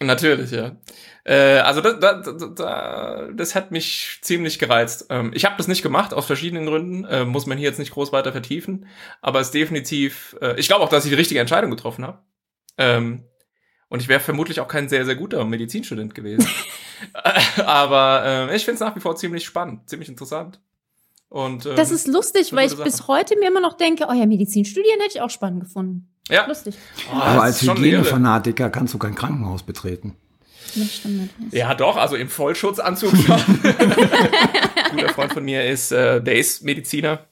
Natürlich, ja. Äh, also das, das, das, das hat mich ziemlich gereizt. Ähm, ich habe das nicht gemacht, aus verschiedenen Gründen. Äh, muss man hier jetzt nicht groß weiter vertiefen. Aber es ist definitiv, äh, ich glaube auch, dass ich die richtige Entscheidung getroffen habe. Ähm, und ich wäre vermutlich auch kein sehr, sehr guter Medizinstudent gewesen. Äh, aber äh, ich finde es nach wie vor ziemlich spannend, ziemlich interessant. Und, ähm, Das ist lustig, weil ich gute bis Sache. heute mir immer noch denke, oh ja, Medizin studieren hätte ich auch spannend gefunden. Ja. Lustig. Oh, Aber als. Hygienefanatiker kannst du kein Krankenhaus betreten. Das stimmt. Ja, doch, also im Vollschutzanzug schon. Ein guter Freund von mir ist, äh, der ist Mediziner.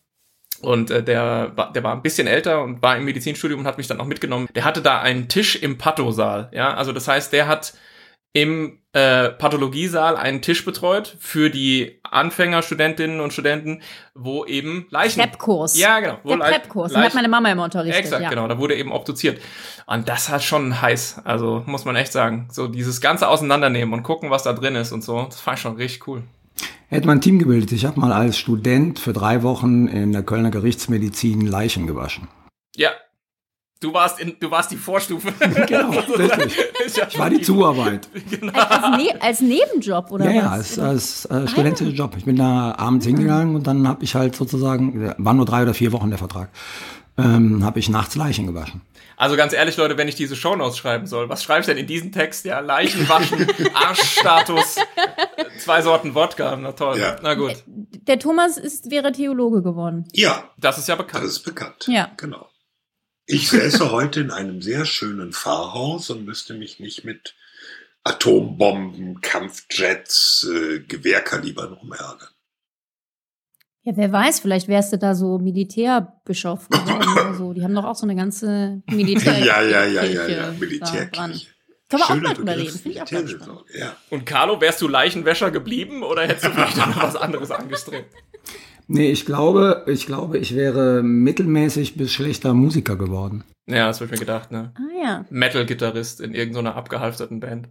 Und äh, der, war- der war ein bisschen älter und war im Medizinstudium und hat mich dann auch mitgenommen. Der hatte da einen Tisch im Pathosaal. Ja, also das heißt, der hat im äh, Pathologiesaal einen Tisch betreut für die Anfänger, Studentinnen und Studenten, wo eben Leichen. Prep-Kurs. Ja, genau. Wo Der Prep-Kurs. Den hat meine Mama immer unterrichtet. Exakt, ja. genau. Da wurde eben obduziert. Und das hat schon heiß. Also muss man echt sagen. So dieses ganze Auseinandernehmen und gucken, was da drin ist und so. Das fand ich schon richtig cool. Hätte man ein Team gebildet. Ich habe mal als Student für drei Wochen in der Kölner Gerichtsmedizin Leichen gewaschen. Ja. Du warst in, du warst die Vorstufe. Genau, richtig. Ich war die Zuarbeit. Als, ne als Nebenjob, oder Ja, ja, was? als, als äh, studentischer Job. Ich bin da abends hingegangen und dann habe ich halt sozusagen, war nur drei oder vier Wochen der Vertrag, ähm, habe ich nachts Leichen gewaschen. Also ganz ehrlich, Leute, wenn ich diese Shownotes schreiben soll, was schreibe ich denn in diesen Text? Ja, Leichen waschen, Arschstatus, zwei Sorten Wodka. Na toll. Ja. Na gut. Der Thomas ist, wäre Theologe geworden. Ja, Das ist ja das bekannt. ist bekannt. Ja. Genau. Ich säße heute in einem sehr schönen Pfarrhaus und müsste mich nicht mit Atombomben, Kampfjets, äh, Gewehrkalibern rumärgern. Ja, wer weiß, vielleicht wärst du da so Militärbischof geworden oder so. Die haben doch auch so eine ganze Militär. Ja, ja, ja, ja, ja. Militärkirche. Können wir auch mal drüber reden. Finde ich auch ganz spannend. Ja. Und Carlo, wärst du Leichenwäscher geblieben oder hättest du vielleicht noch was anderes angestrebt? Nee, ich glaube, ich glaube, ich wäre mittelmäßig bis schlechter Musiker geworden. Ja, das habe ich mir gedacht, ne? Ah ja. Metal-Gitarrist in irgendeiner abgehalfterten Band.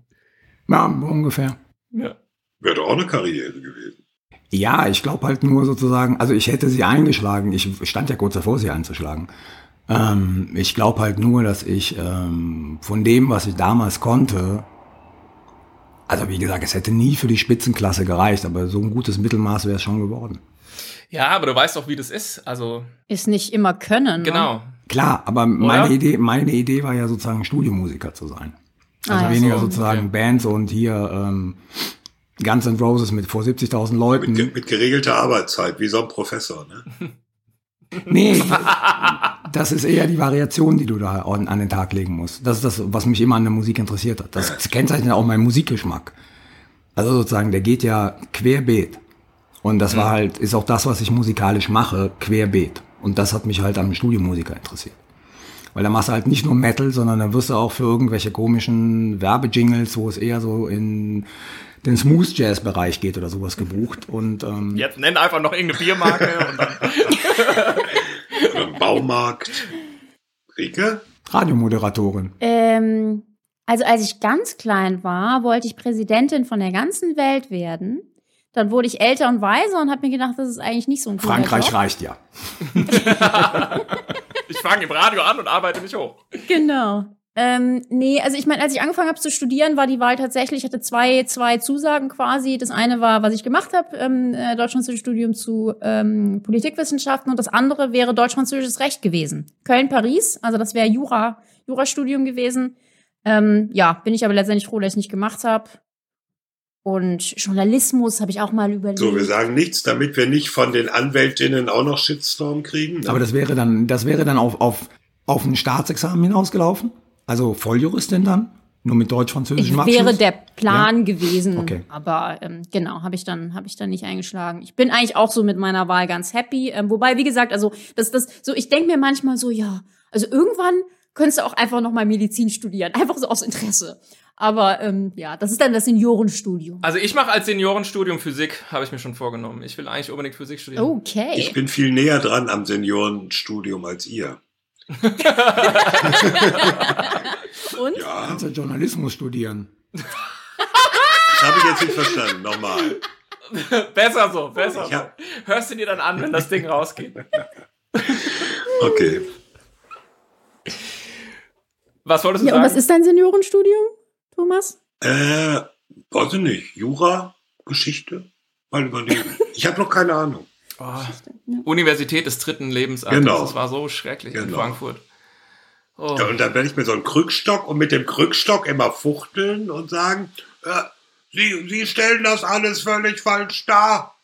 Ja, ungefähr. Ja. Wäre doch auch eine Karriere gewesen. Ja, ich glaube halt nur sozusagen, also ich hätte sie eingeschlagen. Ich stand ja kurz davor, sie einzuschlagen. Ähm, ich glaube halt nur, dass ich ähm, von dem, was ich damals konnte, also wie gesagt, es hätte nie für die Spitzenklasse gereicht, aber so ein gutes Mittelmaß wäre es schon geworden. Ja, aber du weißt doch, wie das ist. Also, Ist nicht immer können. Ne? genau. Klar, aber meine Idee, meine Idee war ja sozusagen Studiomusiker zu sein. Also Ah, weniger so. sozusagen Okay. Bands und hier ähm, Guns N' Roses mit vor 70.000 Leuten. Mit, mit geregelter Arbeitszeit, wie so ein Professor. Ne? Nee, das ist eher die Variation, die du da an, an den Tag legen musst. Das ist das, was mich immer an der Musik interessiert hat. Das kennzeichnet auch meinen Musikgeschmack. Also sozusagen, der geht ja querbeet. Und das war halt, ist auch das, was ich musikalisch mache, querbeet. Und das hat mich halt am Studiomusiker interessiert. Weil da machst du halt nicht nur Metal, sondern dann wirst du auch für irgendwelche komischen Werbejingles, wo es eher so in den Smooth Jazz Bereich geht oder sowas gebucht. Und ähm, Jetzt nenn einfach noch irgendeine Biermarke und dann. Baumarkt. Rike? Radiomoderatorin. Ähm, also als ich ganz klein war, wollte ich Präsidentin von der ganzen Welt werden. Dann wurde ich älter und weiser und habe mir gedacht, das ist eigentlich nicht so ein Frankreich Job. reicht ja. Ich fange im Radio an und arbeite mich hoch. Genau. Ähm, nee, also ich meine, als ich angefangen habe zu studieren, war die Wahl tatsächlich, ich hatte zwei, zwei Zusagen quasi. Das eine war, was ich gemacht habe, ähm, äh, deutsch-französisches Studium zu ähm, Politikwissenschaften und das andere wäre deutsch-französisches Recht gewesen. Köln-Paris, also das wäre Jura, Jurastudium gewesen. Ähm, ja, bin ich aber letztendlich froh, dass ich nicht gemacht habe. Und Journalismus habe ich auch mal überlegt. So, wir sagen nichts, damit wir nicht von den Anwältinnen auch noch Shitstorm kriegen. Ne? Aber das wäre dann, das wäre dann auf, auf, auf ein Staatsexamen hinausgelaufen? Also Volljuristin dann? Nur mit deutsch-französischem Abschluss? wäre der Plan gewesen, Okay. aber ähm, genau habe ich dann habe ich dann nicht eingeschlagen. Ich bin eigentlich auch so mit meiner Wahl ganz happy, ähm, wobei wie gesagt, also das das so ich denke mir manchmal so ja, also irgendwann könntest du auch einfach noch mal Medizin studieren, einfach so aus Interesse. Aber ähm, ja, das ist dann das Seniorenstudium. Also ich mache als Seniorenstudium Physik, habe ich mir schon vorgenommen. Ich will eigentlich unbedingt Physik studieren. Okay. Ich bin viel näher dran am Seniorenstudium als ihr. Und Ja, Kannst du Journalismus studieren? das habe ich jetzt nicht verstanden. Nochmal. Besser so, besser hab- so. Hörst du dir dann an, wenn das Ding rausgeht. Okay. Was wolltest du ja, und sagen? was ist dein Seniorenstudium, Thomas? Äh, weiß ich nicht. Jura, Geschichte? Mal überlegen. Ich habe noch keine Ahnung. Oh, Universität des dritten Lebensalters. Genau. Das war so schrecklich in Genau. Frankfurt. Oh. Ja, und dann werde ich mir so einen Krückstock und mit dem Krückstock immer fuchteln und sagen, äh, Sie, Sie stellen das alles völlig falsch dar.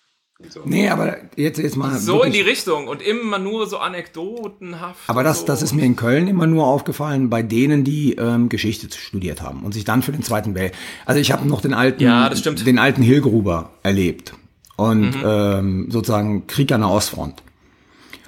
So. Nee, aber jetzt, jetzt mal. so in die wirklich- Richtung und immer nur so anekdotenhaft. Aber das, so. das ist mir in Köln immer nur aufgefallen bei denen, die ähm, Geschichte studiert haben und sich dann für den Zweiten Welt. Also ich habe noch den alten, Ja, den alten Hilgruber erlebt und ähm, sozusagen Krieg an der Ostfront.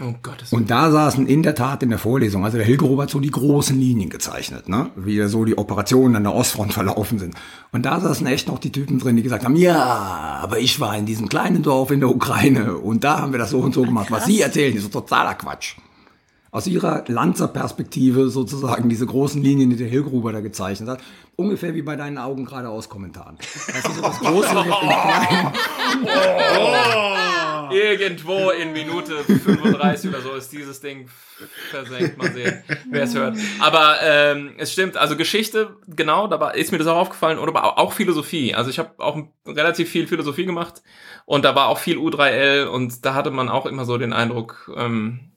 Oh Gottes Und da saßen in der Tat in der Vorlesung, also der Hilgruber hat so die großen Linien gezeichnet, ne? wie so die Operationen an der Ostfront verlaufen sind. Und da saßen echt noch die Typen drin, die gesagt haben, ja, aber ich war in diesem kleinen Dorf in der Ukraine und da haben wir das so und so gemacht. Was Sie erzählen, ist totaler Quatsch. Aus ihrer Lanzer-Perspektive sozusagen diese großen Linien, die der Hilgruber da gezeichnet hat, ungefähr wie bei deinen Augen geradeaus Kommentaren. Das ist so das große mit dem kleinen. Irgendwo in Minute 35 oder so ist dieses Ding versenkt. Mal sehen, wer es hört. Aber ähm, es stimmt, also Geschichte, genau, da war, ist mir das auch aufgefallen, oder aber auch Philosophie. Also ich habe auch relativ viel Philosophie gemacht und da war auch viel U3L und da hatte man auch immer so den Eindruck, ähm,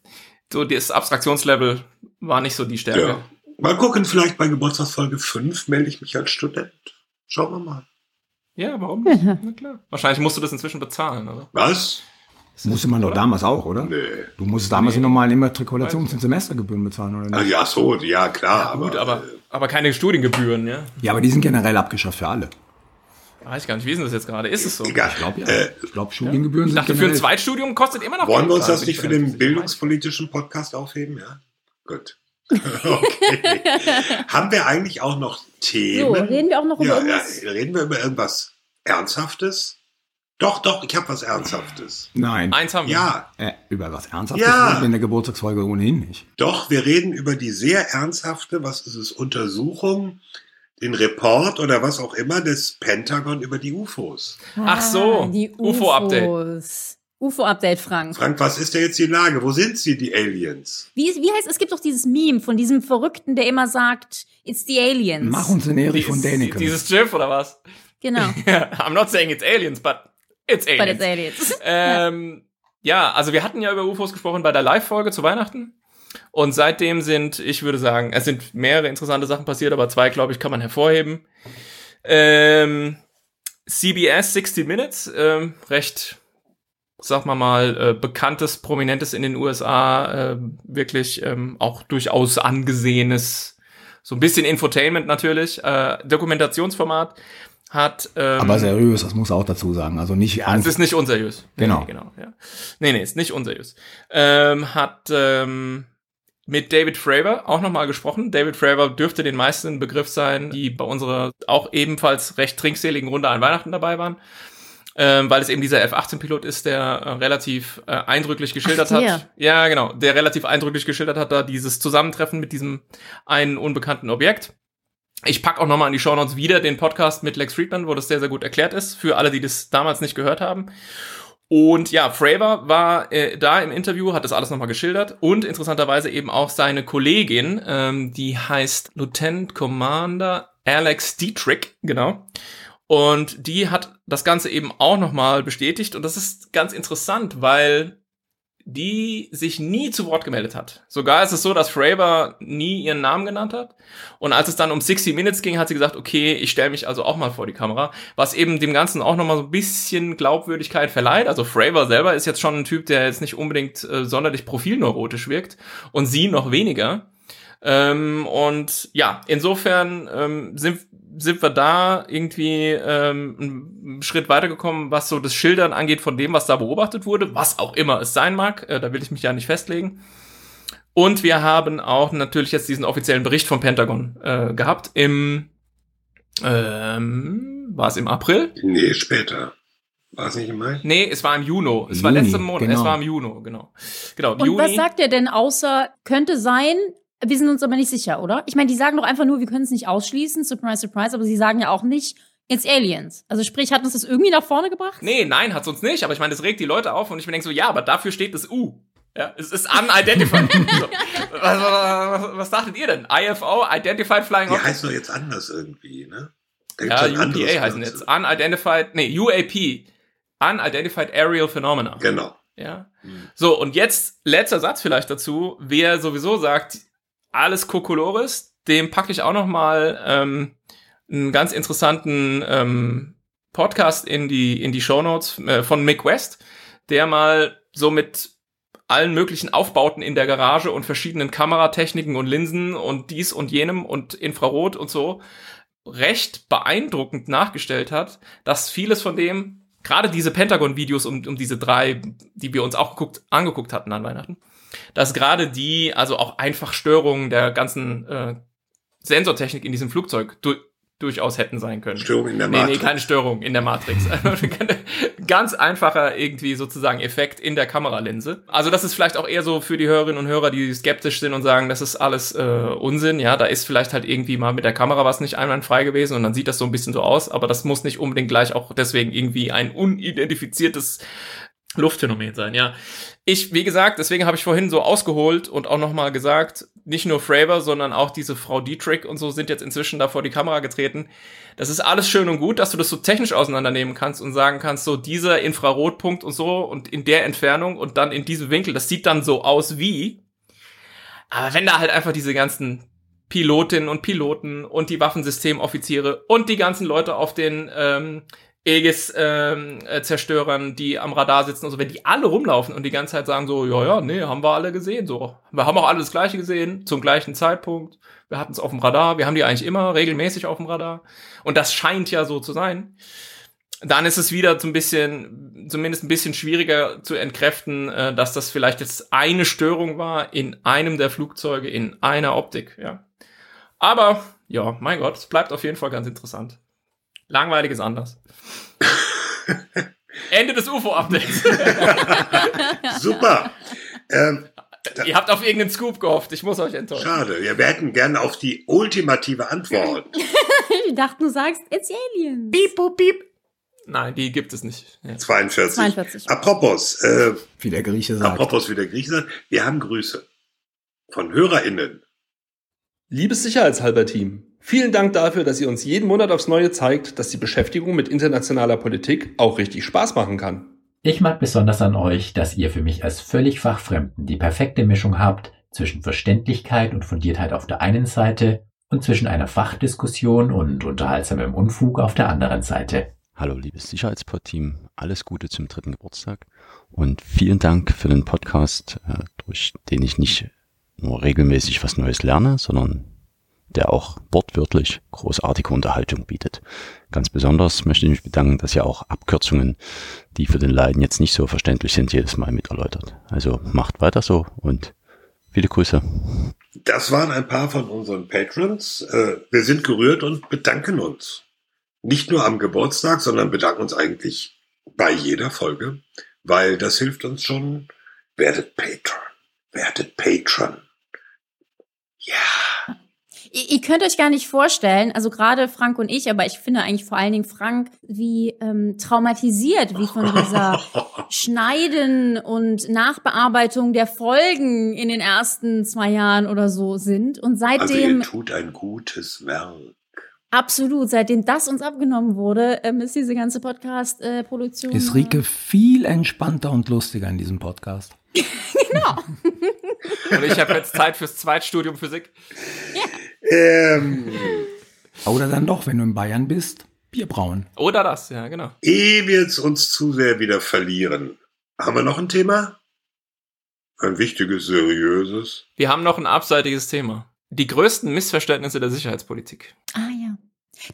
so das Abstraktionslevel war nicht so die Stärke. Ja. Mal gucken, vielleicht bei Geburtstagsfolge 5 melde ich mich als Student. Schauen wir mal. Ja, warum nicht? Na klar. Wahrscheinlich musst du das inzwischen bezahlen, oder? Was? Musste man doch damals auch, oder? Nee. Du musstest damals die normalen Immatrikulations- und Semestergebühren bezahlen, oder Ah, nicht? ja, so, ja, klar. Gut, aber, aber, aber keine Studiengebühren, ja? Ja, aber die sind generell abgeschafft für alle. Weiß ich gar nicht, wie ist denn das jetzt gerade? Ist es so? egal. Ich glaube ja. Äh, ich glaube, Studiengebühren Ich sind dachte, für ein Zweitstudium kostet immer noch wollen wir uns Da das nicht ich für den bildungspolitischen Podcast aufheben? Ja? Gut. Okay. Haben wir eigentlich auch noch Themen? So, reden wir auch noch über ja, irgendwas? ja, reden wir über irgendwas Ernsthaftes? Doch, doch, ich habe was Ernsthaftes. Nein. Eins haben wir. Ja, Äh, über was Ernsthaftes Ja. reden wir in der Geburtstagsfolge ohnehin nicht. doch, wir reden über die sehr ernsthafte, was ist es, Untersuchung, den Report oder was auch immer des Pentagon über die UFOs. Ach so, Ah, die UFO-Update. UFO-Update, Frank. Frank, was ist da jetzt die Lage? Wo sind sie, die Aliens? Wie, wie heißt, es gibt doch dieses Meme von diesem Verrückten, der immer sagt, it's the aliens. Mach uns den Erich von Däniken. dieses GIF oder was? Genau, I'm not saying it's aliens, but it's aliens. but it's aliens. Ähm, ja, also wir hatten ja über UFOs gesprochen bei der Live-Folge zu Weihnachten. Und seitdem sind, ich würde sagen, es sind mehrere interessante Sachen passiert, aber zwei, glaube ich, kann man hervorheben. Ähm, CBS 60 Minutes, ähm, recht, sag mal mal, äh, bekanntes, prominentes in den USA, äh, wirklich ähm, auch durchaus angesehenes, so ein bisschen Infotainment natürlich, äh, Dokumentationsformat hat. Ähm, Aber seriös, das muss auch dazu sagen. Also nicht es ernst. ist nicht unseriös. Genau. Nee, genau ja. nee, nee, ist nicht unseriös. Ähm, hat ähm, mit David Fravor auch nochmal gesprochen. David Fravor dürfte den meisten ein Begriff sein, die bei unserer auch ebenfalls recht trinkseligen Runde an Weihnachten dabei waren. Ähm, weil es eben dieser F-18-Pilot ist, der äh, relativ äh, eindrücklich geschildert Ach, hat. Ja, genau, der relativ eindrücklich geschildert hat, da dieses Zusammentreffen mit diesem einen unbekannten Objekt. Ich pack auch nochmal in die Shownotes wieder den Podcast mit Lex Friedman, wo das sehr, sehr gut erklärt ist, für alle, die das damals nicht gehört haben. Und ja, Fravor war äh, da im Interview, hat das alles nochmal geschildert und interessanterweise eben auch seine Kollegin, ähm, die heißt Lieutenant Commander Alex Dietrich, genau. Und die hat das Ganze eben auch nochmal bestätigt und das ist ganz interessant, weil die sich nie zu Wort gemeldet hat. Sogar ist es so, dass Fravor nie ihren Namen genannt hat. Und als es dann um 60 Minutes ging, hat sie gesagt, okay, ich stelle mich also auch mal vor die Kamera, was eben dem Ganzen auch nochmal so ein bisschen Glaubwürdigkeit verleiht. Also Fravor selber ist jetzt schon ein Typ, der jetzt nicht unbedingt äh, sonderlich profilneurotisch wirkt und sie noch weniger. Ähm, und ja, insofern ähm, sind, sind wir da irgendwie ähm, einen Schritt weitergekommen, was so das Schildern angeht von dem, was da beobachtet wurde, was auch immer es sein mag. Äh, da will ich mich ja nicht festlegen. Und wir haben auch natürlich jetzt diesen offiziellen Bericht vom Pentagon äh, gehabt im ähm, war es im April? Nee, später. War es nicht im Mai? Nee, es war im Juni. Es war letzten Monat. genau. Es war im Juni, genau. Genau, im Und Juni. was sagt er denn außer, könnte sein, wir sind uns aber nicht sicher, oder? Ich meine, die sagen doch einfach nur, wir können es nicht ausschließen, surprise, surprise, aber sie sagen ja auch nicht, it's Aliens. Also sprich, hat uns das irgendwie nach vorne gebracht? Nee, nein, hat's uns nicht, aber ich meine, das regt die Leute auf und ich mir denke so, ja, aber dafür steht das U. Ja, es ist unidentified. so. was, was, was dachtet ihr denn? IFO, Identified Flying Die Object? heißt doch jetzt anders irgendwie, ne? Da Ja, gibt's ein anderes UPA heißen jetzt. Unidentified, nee, UAP. Unidentified Aerial Phenomena. Genau. Ja. So, und jetzt letzter Satz vielleicht dazu. Wer sowieso sagt, alles Kokolores, dem packe ich auch noch mal ähm, einen ganz interessanten ähm, Podcast in die, in die Shownotes äh, von Mick West, der mal so mit allen möglichen Aufbauten in der Garage und verschiedenen Kameratechniken und Linsen und dies und jenem und Infrarot und so recht beeindruckend nachgestellt hat, dass vieles von dem, gerade diese Pentagon-Videos um, um diese drei, die wir uns auch geguckt, angeguckt hatten an Weihnachten, dass gerade die, also auch einfach Störungen der ganzen äh, Sensortechnik in diesem Flugzeug du durchaus hätten sein können. Störung in der Nee, nee, Matrix. keine Störung in der Matrix. Ganz einfacher irgendwie sozusagen Effekt in der Kameralinse. Also das ist vielleicht auch eher so für die Hörerinnen und Hörer, die skeptisch sind und sagen, das ist alles äh, Unsinn. Ja, da ist vielleicht halt irgendwie mal mit der Kamera was nicht einwandfrei gewesen und dann sieht das so ein bisschen so aus, aber das muss nicht unbedingt gleich auch deswegen irgendwie ein unidentifiziertes Luftphänomen sein, ja. Ich, wie gesagt, deswegen habe ich vorhin so ausgeholt und auch nochmal gesagt, nicht nur Fravor, sondern auch diese Frau Dietrich und so sind jetzt inzwischen da vor die Kamera getreten. Das ist alles schön und gut, dass du das so technisch auseinandernehmen kannst und sagen kannst, so dieser Infrarotpunkt und so und in der Entfernung und dann in diesem Winkel, das sieht dann so aus wie. Aber wenn da halt einfach diese ganzen Pilotinnen und Piloten und die Waffensystemoffiziere und die ganzen Leute auf den ähm, Aegis-Zerstörern, die am Radar sitzen und so, wenn die alle rumlaufen und die ganze Zeit sagen so, ja, ja, nee, haben wir alle gesehen, so. Wir haben auch alle das Gleiche gesehen, zum gleichen Zeitpunkt. Wir hatten es auf dem Radar, wir haben die eigentlich immer regelmäßig auf dem Radar. Und das scheint ja so zu sein. Dann ist es wieder so ein bisschen, zumindest ein bisschen schwieriger zu entkräften, äh, dass das vielleicht jetzt eine Störung war in einem der Flugzeuge, in einer Optik, ja. Aber, ja, mein Gott, es bleibt auf jeden Fall ganz interessant. Langweilig ist anders. Ende des UFO-Updates. Super. Ähm, Ihr habt auf irgendeinen Scoop gehofft. Ich muss euch enttäuschen. schade. Ja, wir hätten gerne auf die ultimative Antwort. Ich dachte, du sagst, it's Aliens. Piep, pup, piep. Nein, die gibt es nicht. Ja. 42. 42. Apropos, äh, Wie der Grieche sagt. apropos wie der Grieche sagt, wir haben Grüße von HörerInnen. Liebes Sicherheitshalber-Team, vielen Dank dafür, dass ihr uns jeden Monat aufs Neue zeigt, dass die Beschäftigung mit internationaler Politik auch richtig Spaß machen kann. Ich mag besonders an euch, dass ihr für mich als völlig Fachfremden die perfekte Mischung habt zwischen Verständlichkeit und Fundiertheit auf der einen Seite und zwischen einer Fachdiskussion und unterhaltsamem Unfug auf der anderen Seite. Hallo liebes Sicherheitsport-Team, alles Gute zum dritten Geburtstag und vielen Dank für den Podcast, äh, durch den ich nicht nur regelmäßig was Neues lerne, sondern der auch wortwörtlich großartige Unterhaltung bietet. Ganz besonders möchte ich mich bedanken, dass ihr auch Abkürzungen, die für den Leiden jetzt nicht so verständlich sind, jedes Mal mit erläutert. Also macht weiter so und viele Grüße. Das waren ein paar von unseren Patrons. Äh, wir sind gerührt und bedanken uns. Nicht nur am Geburtstag, sondern bedanken uns eigentlich bei jeder Folge, weil das hilft uns schon. Werdet Patron. Werdet Patron. Ja. Ihr, ihr könnt euch gar nicht vorstellen, also gerade Frank und ich, aber ich finde eigentlich vor allen Dingen Frank, wie ähm, traumatisiert, wie von dieser Schneiden und Nachbearbeitung der Folgen in den ersten zwei Jahren oder so sind. Und Also seitdem ihr tut ein gutes Werk. Absolut, seitdem das uns abgenommen wurde, ähm, ist diese ganze Podcast-Produktion. Ist Rike viel entspannter und lustiger in diesem Podcast. Und ich habe jetzt Zeit fürs Zweitstudium Physik. Ähm, Oder dann doch, wenn du in Bayern bist, Bier brauen. Oder das, ja, genau. ehe wir jetzt uns zu sehr wieder verlieren, haben wir noch ein Thema? Ein wichtiges, seriöses. Wir haben noch ein abseitiges Thema. Die größten Missverständnisse der Sicherheitspolitik. Ah ja.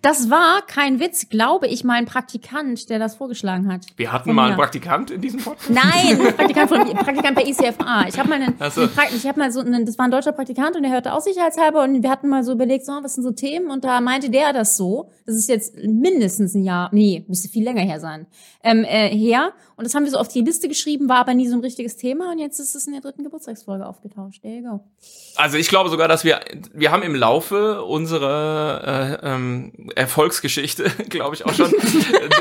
Das war kein Witz, glaube ich, mal ein Praktikant, der das vorgeschlagen hat. Wir hatten Von mal mir. einen Praktikant in diesem Podcast. Nein, ein Praktikant, von, Praktikant bei ICFA. Ich habe mal einen, so. ich habe mal so einen, das war ein deutscher Praktikant und der hörte auch sicherheitshalber und wir hatten mal so überlegt, so, was sind so Themen und da meinte der das so. Das ist jetzt mindestens ein Jahr, nee, müsste viel länger her sein, ähm, äh, her. Und das haben wir so auf die Liste geschrieben, war aber nie so ein richtiges Thema und jetzt ist es in der dritten Geburtstagsfolge aufgetauscht. There you go. Also ich glaube sogar, dass wir, wir haben im Laufe unserer äh, ähm, Erfolgsgeschichte, glaube ich, auch schon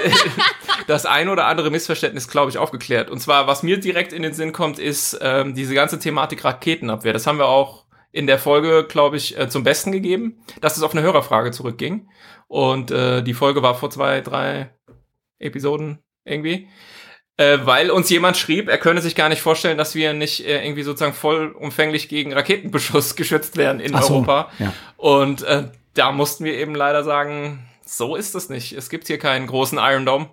das ein oder andere Missverständnis, glaube ich, aufgeklärt. Und zwar, was mir direkt in den Sinn kommt, ist ähm, diese ganze Thematik Raketenabwehr. Das haben wir auch in der Folge, glaube ich, äh, zum Besten gegeben, dass es auf eine Hörerfrage zurückging. Und äh, die Folge war vor zwei, drei Episoden irgendwie. Äh, weil uns jemand schrieb, er könne sich gar nicht vorstellen, dass wir nicht äh, irgendwie sozusagen vollumfänglich gegen Raketenbeschuss geschützt werden in Ach so, Europa. ja. Und äh, da mussten wir eben leider sagen, so ist es nicht. Es gibt hier keinen großen Iron Dome.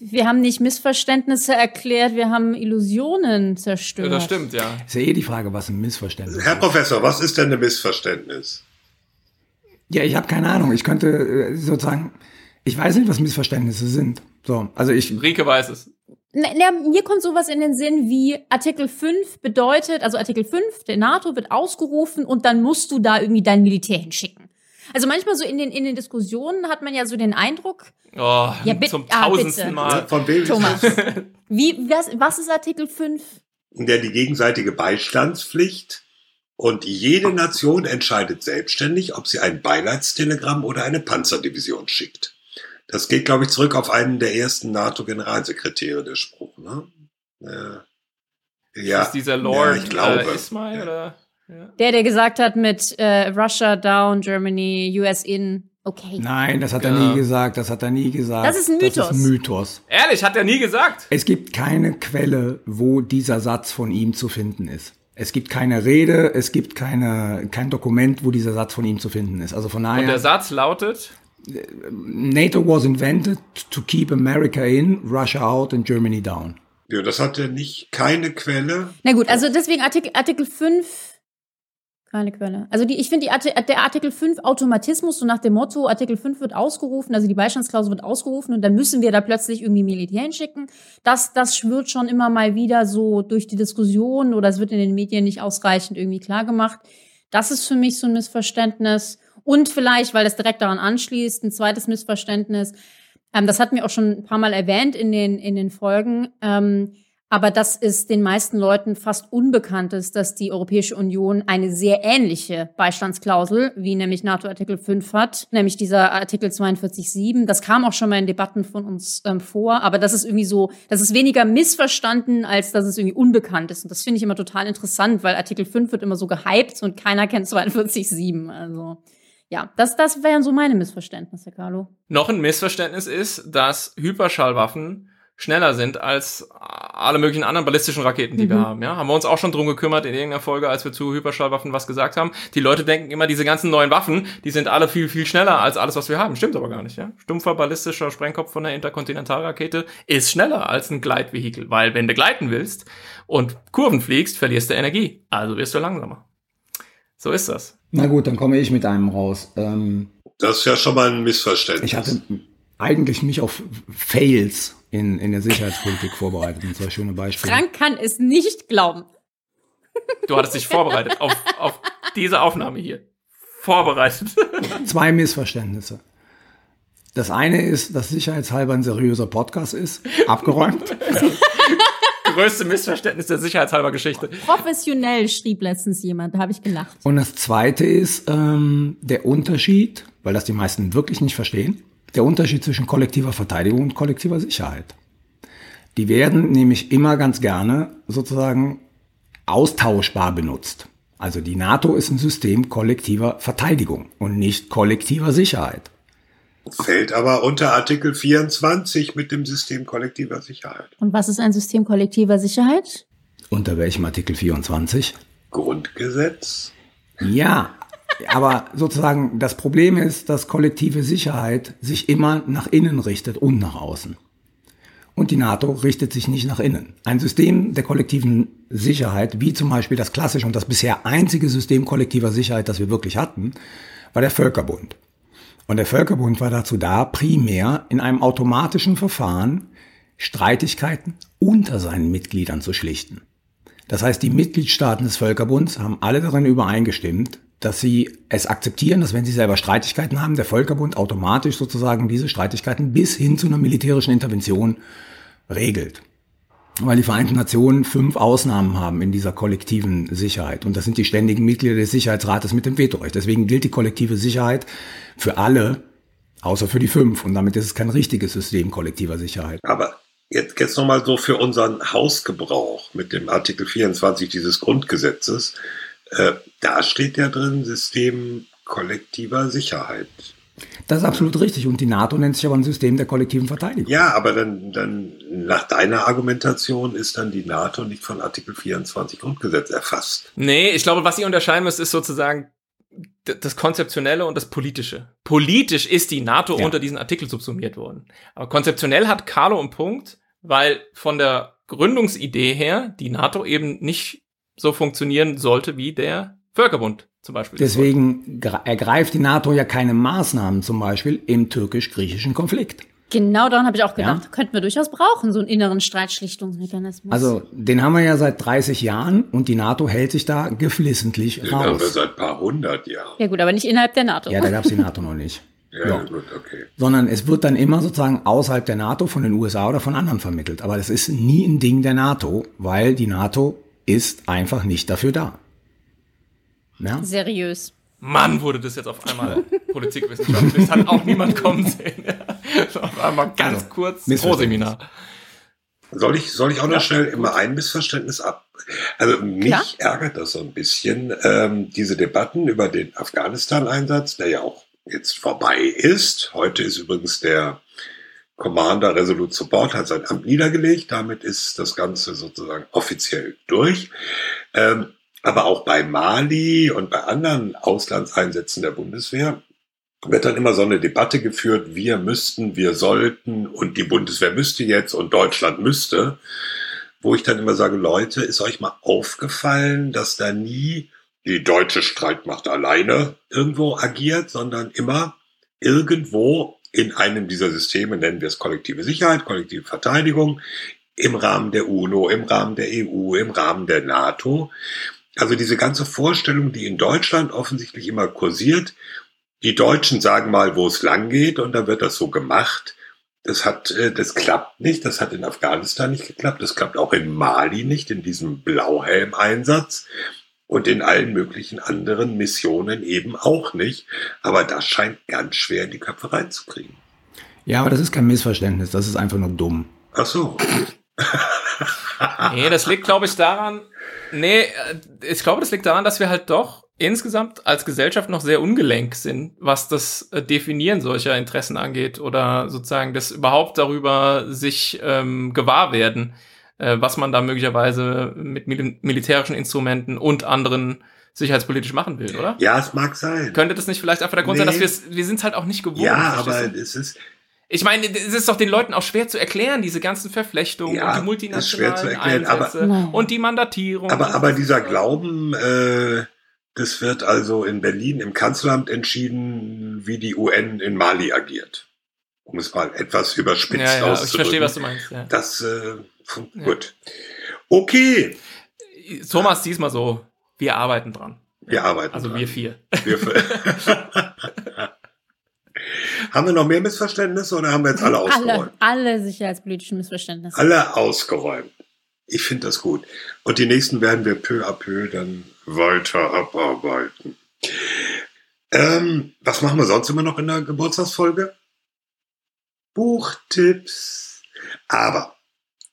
Wir haben nicht Missverständnisse erklärt, wir haben Illusionen zerstört. Das stimmt, ja. Ist ja eh die Frage, was ein Missverständnis Herr ist. Professor, was ist denn ein Missverständnis? Ja, ich habe keine Ahnung. Ich könnte äh, sozusagen, ich weiß nicht, was Missverständnisse sind. So, also ich, Rike weiß es. Na, na, mir kommt sowas in den Sinn wie Artikel 5 bedeutet, also Artikel 5 der NATO wird ausgerufen und dann musst du da irgendwie dein Militär hinschicken. Also manchmal so in den, in den Diskussionen hat man ja so den Eindruck, Oh, Ja, bitte- zum ah, tausendsten bitte. Mal. Von wem Thomas. wie, was, was ist Artikel 5? Der die gegenseitige Beistandspflicht und jede Nation entscheidet selbstständig, ob sie ein Beileidstelegramm oder eine Panzerdivision schickt. Das geht, glaube ich, zurück auf einen der ersten NATO-Generalsekretäre, der Spruch. Ne? Ja. ja. ist dieser Lord ja, ich glaube. äh, Ismail Ja. oder? Ja. Der, der gesagt hat mit äh, Russia down, Germany, US in, okay. nein, das hat er Ja. nie gesagt, das hat er nie gesagt. Das ist ein Das Mythos. ist ein Mythos. Ehrlich, hat er nie gesagt. Es gibt keine Quelle, wo dieser Satz von ihm zu finden ist. Es gibt keine Rede, es gibt keine, kein Dokument, wo dieser Satz von ihm zu finden ist. Also von Und der daher, Satz lautet, NATO was invented to keep America in, Russia out and Germany down. Ja, das hat er nicht, keine Quelle. Na gut, also deswegen Artikel, Artikel 5, keine Quelle. Also die, ich finde der Artikel 5 Automatismus, so nach dem Motto, Artikel 5 wird ausgerufen, also die Beistandsklausel wird ausgerufen und dann müssen wir da plötzlich irgendwie Militär hinschicken. Das, das schwirrt schon immer mal wieder so durch die Diskussion oder es wird in den Medien nicht ausreichend irgendwie klar gemacht. Das ist für mich so ein Missverständnis. Und vielleicht, weil das direkt daran anschließt, ein zweites Missverständnis. Ähm, das hatten wir auch schon ein paar Mal erwähnt in den, in den Folgen. Ähm, aber das ist den meisten Leuten fast unbekannt ist, dass die Europäische Union eine sehr ähnliche Beistandsklausel, wie nämlich NATO Artikel 5 hat, nämlich dieser Artikel 42.7. Das kam auch schon mal in Debatten von uns ähm, vor, aber das ist irgendwie so, das ist weniger missverstanden, als dass es irgendwie unbekannt ist. Und das finde ich immer total interessant, weil Artikel 5 wird immer so gehypt und keiner kennt 42.7. Also ja, das, das wären so meine Missverständnisse, Carlo. noch ein Missverständnis ist, dass Hyperschallwaffen schneller sind als alle möglichen anderen ballistischen Raketen, die wir Mhm. haben. Ja, haben wir uns auch schon drum gekümmert in irgendeiner Folge, als wir zu Hyperschallwaffen was gesagt haben. Die Leute denken immer, diese ganzen neuen Waffen, die sind alle viel viel schneller als alles, was wir haben. Stimmt aber gar nicht. Ja, stumpfer ballistischer Sprengkopf von der Interkontinentalrakete ist schneller als ein Gleitvehikel, weil wenn du gleiten willst und Kurven fliegst, verlierst du Energie, also wirst du langsamer. So ist das. Na gut, dann komme ich mit einem raus. Ähm, Das ist ja schon mal ein Missverständnis. ich hatte eigentlich mich auf Fails in, in der Sicherheitspolitik vorbereitet. Und zwei schöne Beispiele. Frank kann es nicht glauben. Du hattest dich vorbereitet auf, auf diese Aufnahme hier. Vorbereitet. Zwei Missverständnisse. Das eine ist, dass sicherheitshalber ein seriöser Podcast ist. Abgeräumt. Größte Missverständnis der sicherheitshalber Geschichte. Professionell schrieb letztens jemand, da habe ich gelacht. Und das zweite ist ähm, der Unterschied, weil das die meisten wirklich nicht verstehen, der Unterschied zwischen kollektiver Verteidigung und kollektiver Sicherheit. Die werden nämlich immer ganz gerne sozusagen austauschbar benutzt. Also die NATO ist ein System kollektiver Verteidigung und nicht kollektiver Sicherheit. Fällt aber unter Artikel 24 mit dem System kollektiver Sicherheit. Und was ist ein System kollektiver Sicherheit? Unter welchem Artikel 24? Grundgesetz? Ja, aber sozusagen das Problem ist, dass kollektive Sicherheit sich immer nach innen richtet und nach außen. Und die NATO richtet sich nicht nach innen. Ein System der kollektiven Sicherheit, wie zum Beispiel das klassische und das bisher einzige System kollektiver Sicherheit, das wir wirklich hatten, war der Völkerbund. Und der Völkerbund war dazu da, primär in einem automatischen Verfahren Streitigkeiten unter seinen Mitgliedern zu schlichten. Das heißt, die Mitgliedstaaten des Völkerbunds haben alle darin übereingestimmt, dass sie es akzeptieren, dass wenn sie selber Streitigkeiten haben, der Völkerbund automatisch sozusagen diese Streitigkeiten bis hin zu einer militärischen Intervention regelt. Weil die Vereinten Nationen fünf Ausnahmen haben in dieser kollektiven Sicherheit. Und das sind die ständigen Mitglieder des Sicherheitsrates mit dem Vetorecht. Deswegen gilt die kollektive Sicherheit für alle, außer für die fünf. Und damit ist es kein richtiges System kollektiver Sicherheit. Aber jetzt, jetzt nochmal so für unseren Hausgebrauch mit dem Artikel 24 dieses Grundgesetzes. Äh, da steht ja drin System kollektiver Sicherheit. Das ist absolut richtig. Und die NATO nennt sich aber ein System der kollektiven Verteidigung. Ja, aber dann, dann nach deiner Argumentation ist dann die NATO nicht von Artikel 24 Grundgesetz erfasst. Nee, ich glaube, was ihr unterscheiden müsst, ist sozusagen das Konzeptionelle und das Politische. Politisch ist die NATO Ja. unter diesen Artikel subsumiert worden. Aber konzeptionell hat Carlo einen Punkt, weil von der Gründungsidee her die NATO eben nicht so funktionieren sollte wie der Völkerbund zum Beispiel. Deswegen gre- ergreift die NATO ja keine Maßnahmen, zum Beispiel im türkisch-griechischen Konflikt. Genau daran habe ich auch gedacht. Ja. Könnten wir durchaus brauchen, so einen inneren Streitschlichtungsmechanismus. Also, den haben wir ja seit 30 Jahren und die NATO hält sich da geflissentlich Den haben wir raus. seit ein paar hundert Jahren. ja gut, aber nicht innerhalb der NATO. Ja, da gab's die NATO noch nicht. Ja, Ja. gut, okay. Sondern es wird dann immer sozusagen außerhalb der NATO von den USA oder von anderen vermittelt. Aber das ist nie ein Ding der NATO, weil die NATO ist einfach nicht dafür da. Ja? Seriös. Mann, wurde das jetzt auf einmal politikwissenschaftlich. Das hat auch niemand kommen sehen. Das war auf einmal ganz Also, kurz. Pro-Seminar. Soll ich, soll ich auch noch schnell immer ein Missverständnis ab? Also mich Klar. ärgert das so ein bisschen, ähm, diese Debatten über den Afghanistan-Einsatz, der ja auch jetzt vorbei ist. Heute ist übrigens der Commander Resolute Support, hat sein Amt niedergelegt. Damit ist das Ganze sozusagen offiziell durch. Ähm, aber auch bei Mali und bei anderen Auslandseinsätzen der Bundeswehr wird dann immer so eine Debatte geführt, wir müssten, wir sollten und die Bundeswehr müsste jetzt und Deutschland müsste, wo ich dann immer sage, Leute, ist euch mal aufgefallen, dass da nie die deutsche Streitmacht alleine irgendwo agiert, sondern immer irgendwo in einem dieser Systeme, nennen wir es kollektive Sicherheit, kollektive Verteidigung, im Rahmen der UNO, im Rahmen der EU, im Rahmen der NATO. Also diese ganze Vorstellung, die in Deutschland offensichtlich immer kursiert, die Deutschen sagen mal, wo es lang geht und dann wird das so gemacht. Das hat, äh, das klappt nicht. Das hat in Afghanistan nicht geklappt. Das klappt auch in Mali nicht, in diesem Blauhelm-Einsatz und in allen möglichen anderen Missionen eben auch nicht. Aber das scheint ganz schwer in die Köpfe reinzukriegen. ja, aber das ist kein Missverständnis, das ist einfach nur dumm. Ach so. Nee, das liegt, glaube ich, daran. Nee, äh, ich glaube, das liegt daran, dass wir halt doch insgesamt als Gesellschaft noch sehr ungelenk sind, was das äh, Definieren solcher Interessen angeht oder sozusagen das überhaupt darüber sich ähm, gewahr werden, äh, was man da möglicherweise mit mil militärischen Instrumenten und anderen sicherheitspolitisch machen will, oder? Ja, es mag sein. Könnte das nicht vielleicht einfach der Grund Nee. sein, dass wir wir sind es halt auch nicht gewohnt. Ja, aber es ist, ich meine, es ist doch den Leuten auch schwer zu erklären, diese ganzen Verflechtungen Ja, und die ist schwer multinationalen zu erklären, aber- Einsätze und die Mandatierung. aber, aber dieser Glauben, äh, das wird also in Berlin im Kanzleramt entschieden, wie die UN in Mali agiert. Um es mal etwas überspitzt ja, ja, ich auszudrücken. verstehe, was du meinst. Ja. Das, äh, gut. Okay, Thomas, diesmal so, wir arbeiten dran. wir arbeiten Also dran. wir vier. Wir haben wir noch mehr Missverständnisse oder haben wir jetzt alle ausgeräumt? Alle, alle sicherheitspolitischen Missverständnisse. Alle ausgeräumt. Ich finde das gut. Und die nächsten werden wir peu à peu dann weiter abarbeiten. Ähm, was machen wir sonst immer noch in der Geburtstagsfolge? Buchtipps. Aber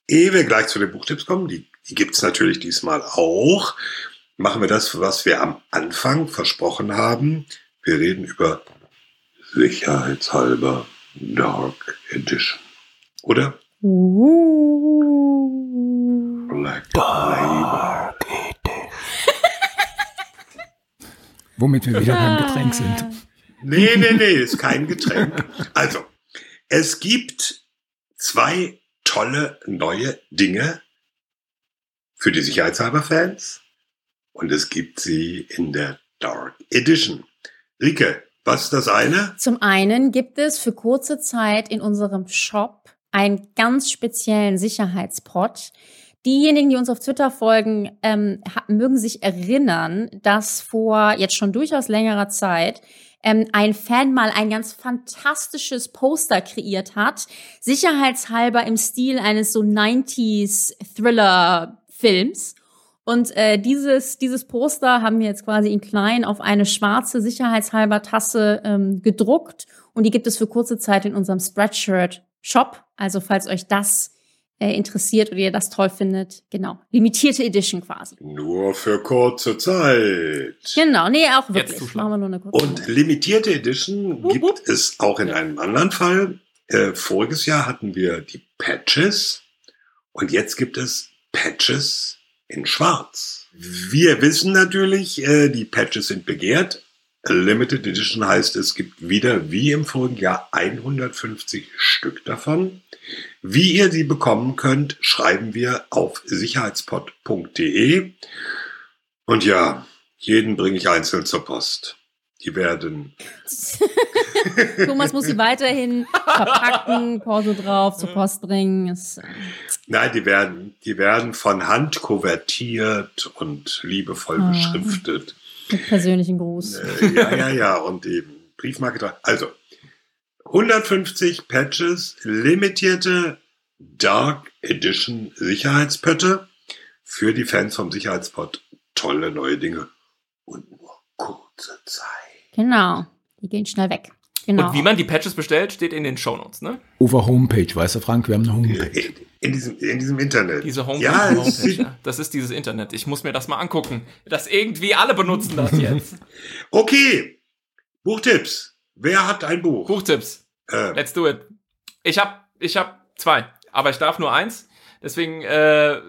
ehe wir gleich zu den Buchtipps kommen, die, die gibt's natürlich diesmal auch, machen wir das, was wir am Anfang versprochen haben. Wir reden über sicherheitshalber Dark Edition. Oder? Uh. Black Label. Womit wir wieder beim Getränk sind. Nee, nee, nee, ist kein Getränk. Also, es gibt zwei tolle neue Dinge für die Sicherheitshalber-Fans und es gibt sie in der Dark Edition. Rike, was ist das eine? Zum einen gibt es für kurze Zeit in unserem Shop einen ganz speziellen Sicherheitspot. Diejenigen, die uns auf Twitter folgen, ähm, mögen sich erinnern, dass vor jetzt schon durchaus längerer Zeit ähm, ein Fan mal ein ganz fantastisches Poster kreiert hat, sicherheitshalber im Stil eines so 90s Thriller-Films. Und äh, dieses, dieses Poster haben wir jetzt quasi in klein auf eine schwarze sicherheitshalber Tasse ähm, gedruckt. Und die gibt es für kurze Zeit in unserem Spreadshirt-Shop. Also falls euch das äh, interessiert oder ihr das toll findet, genau. Limitierte Edition quasi. Nur für kurze Zeit. Genau, nee, auch wirklich. Machen wir nur eine kurze. Und limitierte Edition Wupp, wupp. gibt es auch in einem anderen Fall. Äh, voriges Jahr hatten wir die Patches und jetzt gibt es Patches in Schwarz. Wir wissen natürlich, äh, die Patches sind begehrt. Limited Edition heißt, es gibt wieder wie im vorigen Jahr 150 Stück davon. Wie ihr sie bekommen könnt, schreiben wir auf sicherheitspot.de. Und ja, jeden bringe ich einzeln zur Post. Die werden Thomas muss sie weiterhin verpacken, Porto drauf, zur Post bringen. Äh, Nein, die werden, die werden von Hand kuvertiert und liebevoll Ah. beschriftet. mit persönlichen Gruß. Äh, ja, ja, ja, und eben Briefmarke dran. Also, 150 Patches, limitierte Dark Edition Sicherheitspötte für die Fans vom Sicherheitspot. Tolle neue Dinge. Und nur kurze Zeit. Genau. Die gehen schnell weg. Genau. Und wie man die Patches bestellt, steht in den Shownotes, ne? Over Homepage, weißt du, Frank? Wir haben eine Homepage. In, in, diesem, in diesem Internet. Diese Homepage. Ja, Homepage, ja. Das ist dieses Internet. Ich muss mir das mal angucken. Das irgendwie alle benutzen das jetzt. okay. Buchtipps. Wer hat ein Buch? Buchtipps. Äh, Let's do it. Ich hab, ich hab zwei, aber ich darf nur eins. Deswegen äh,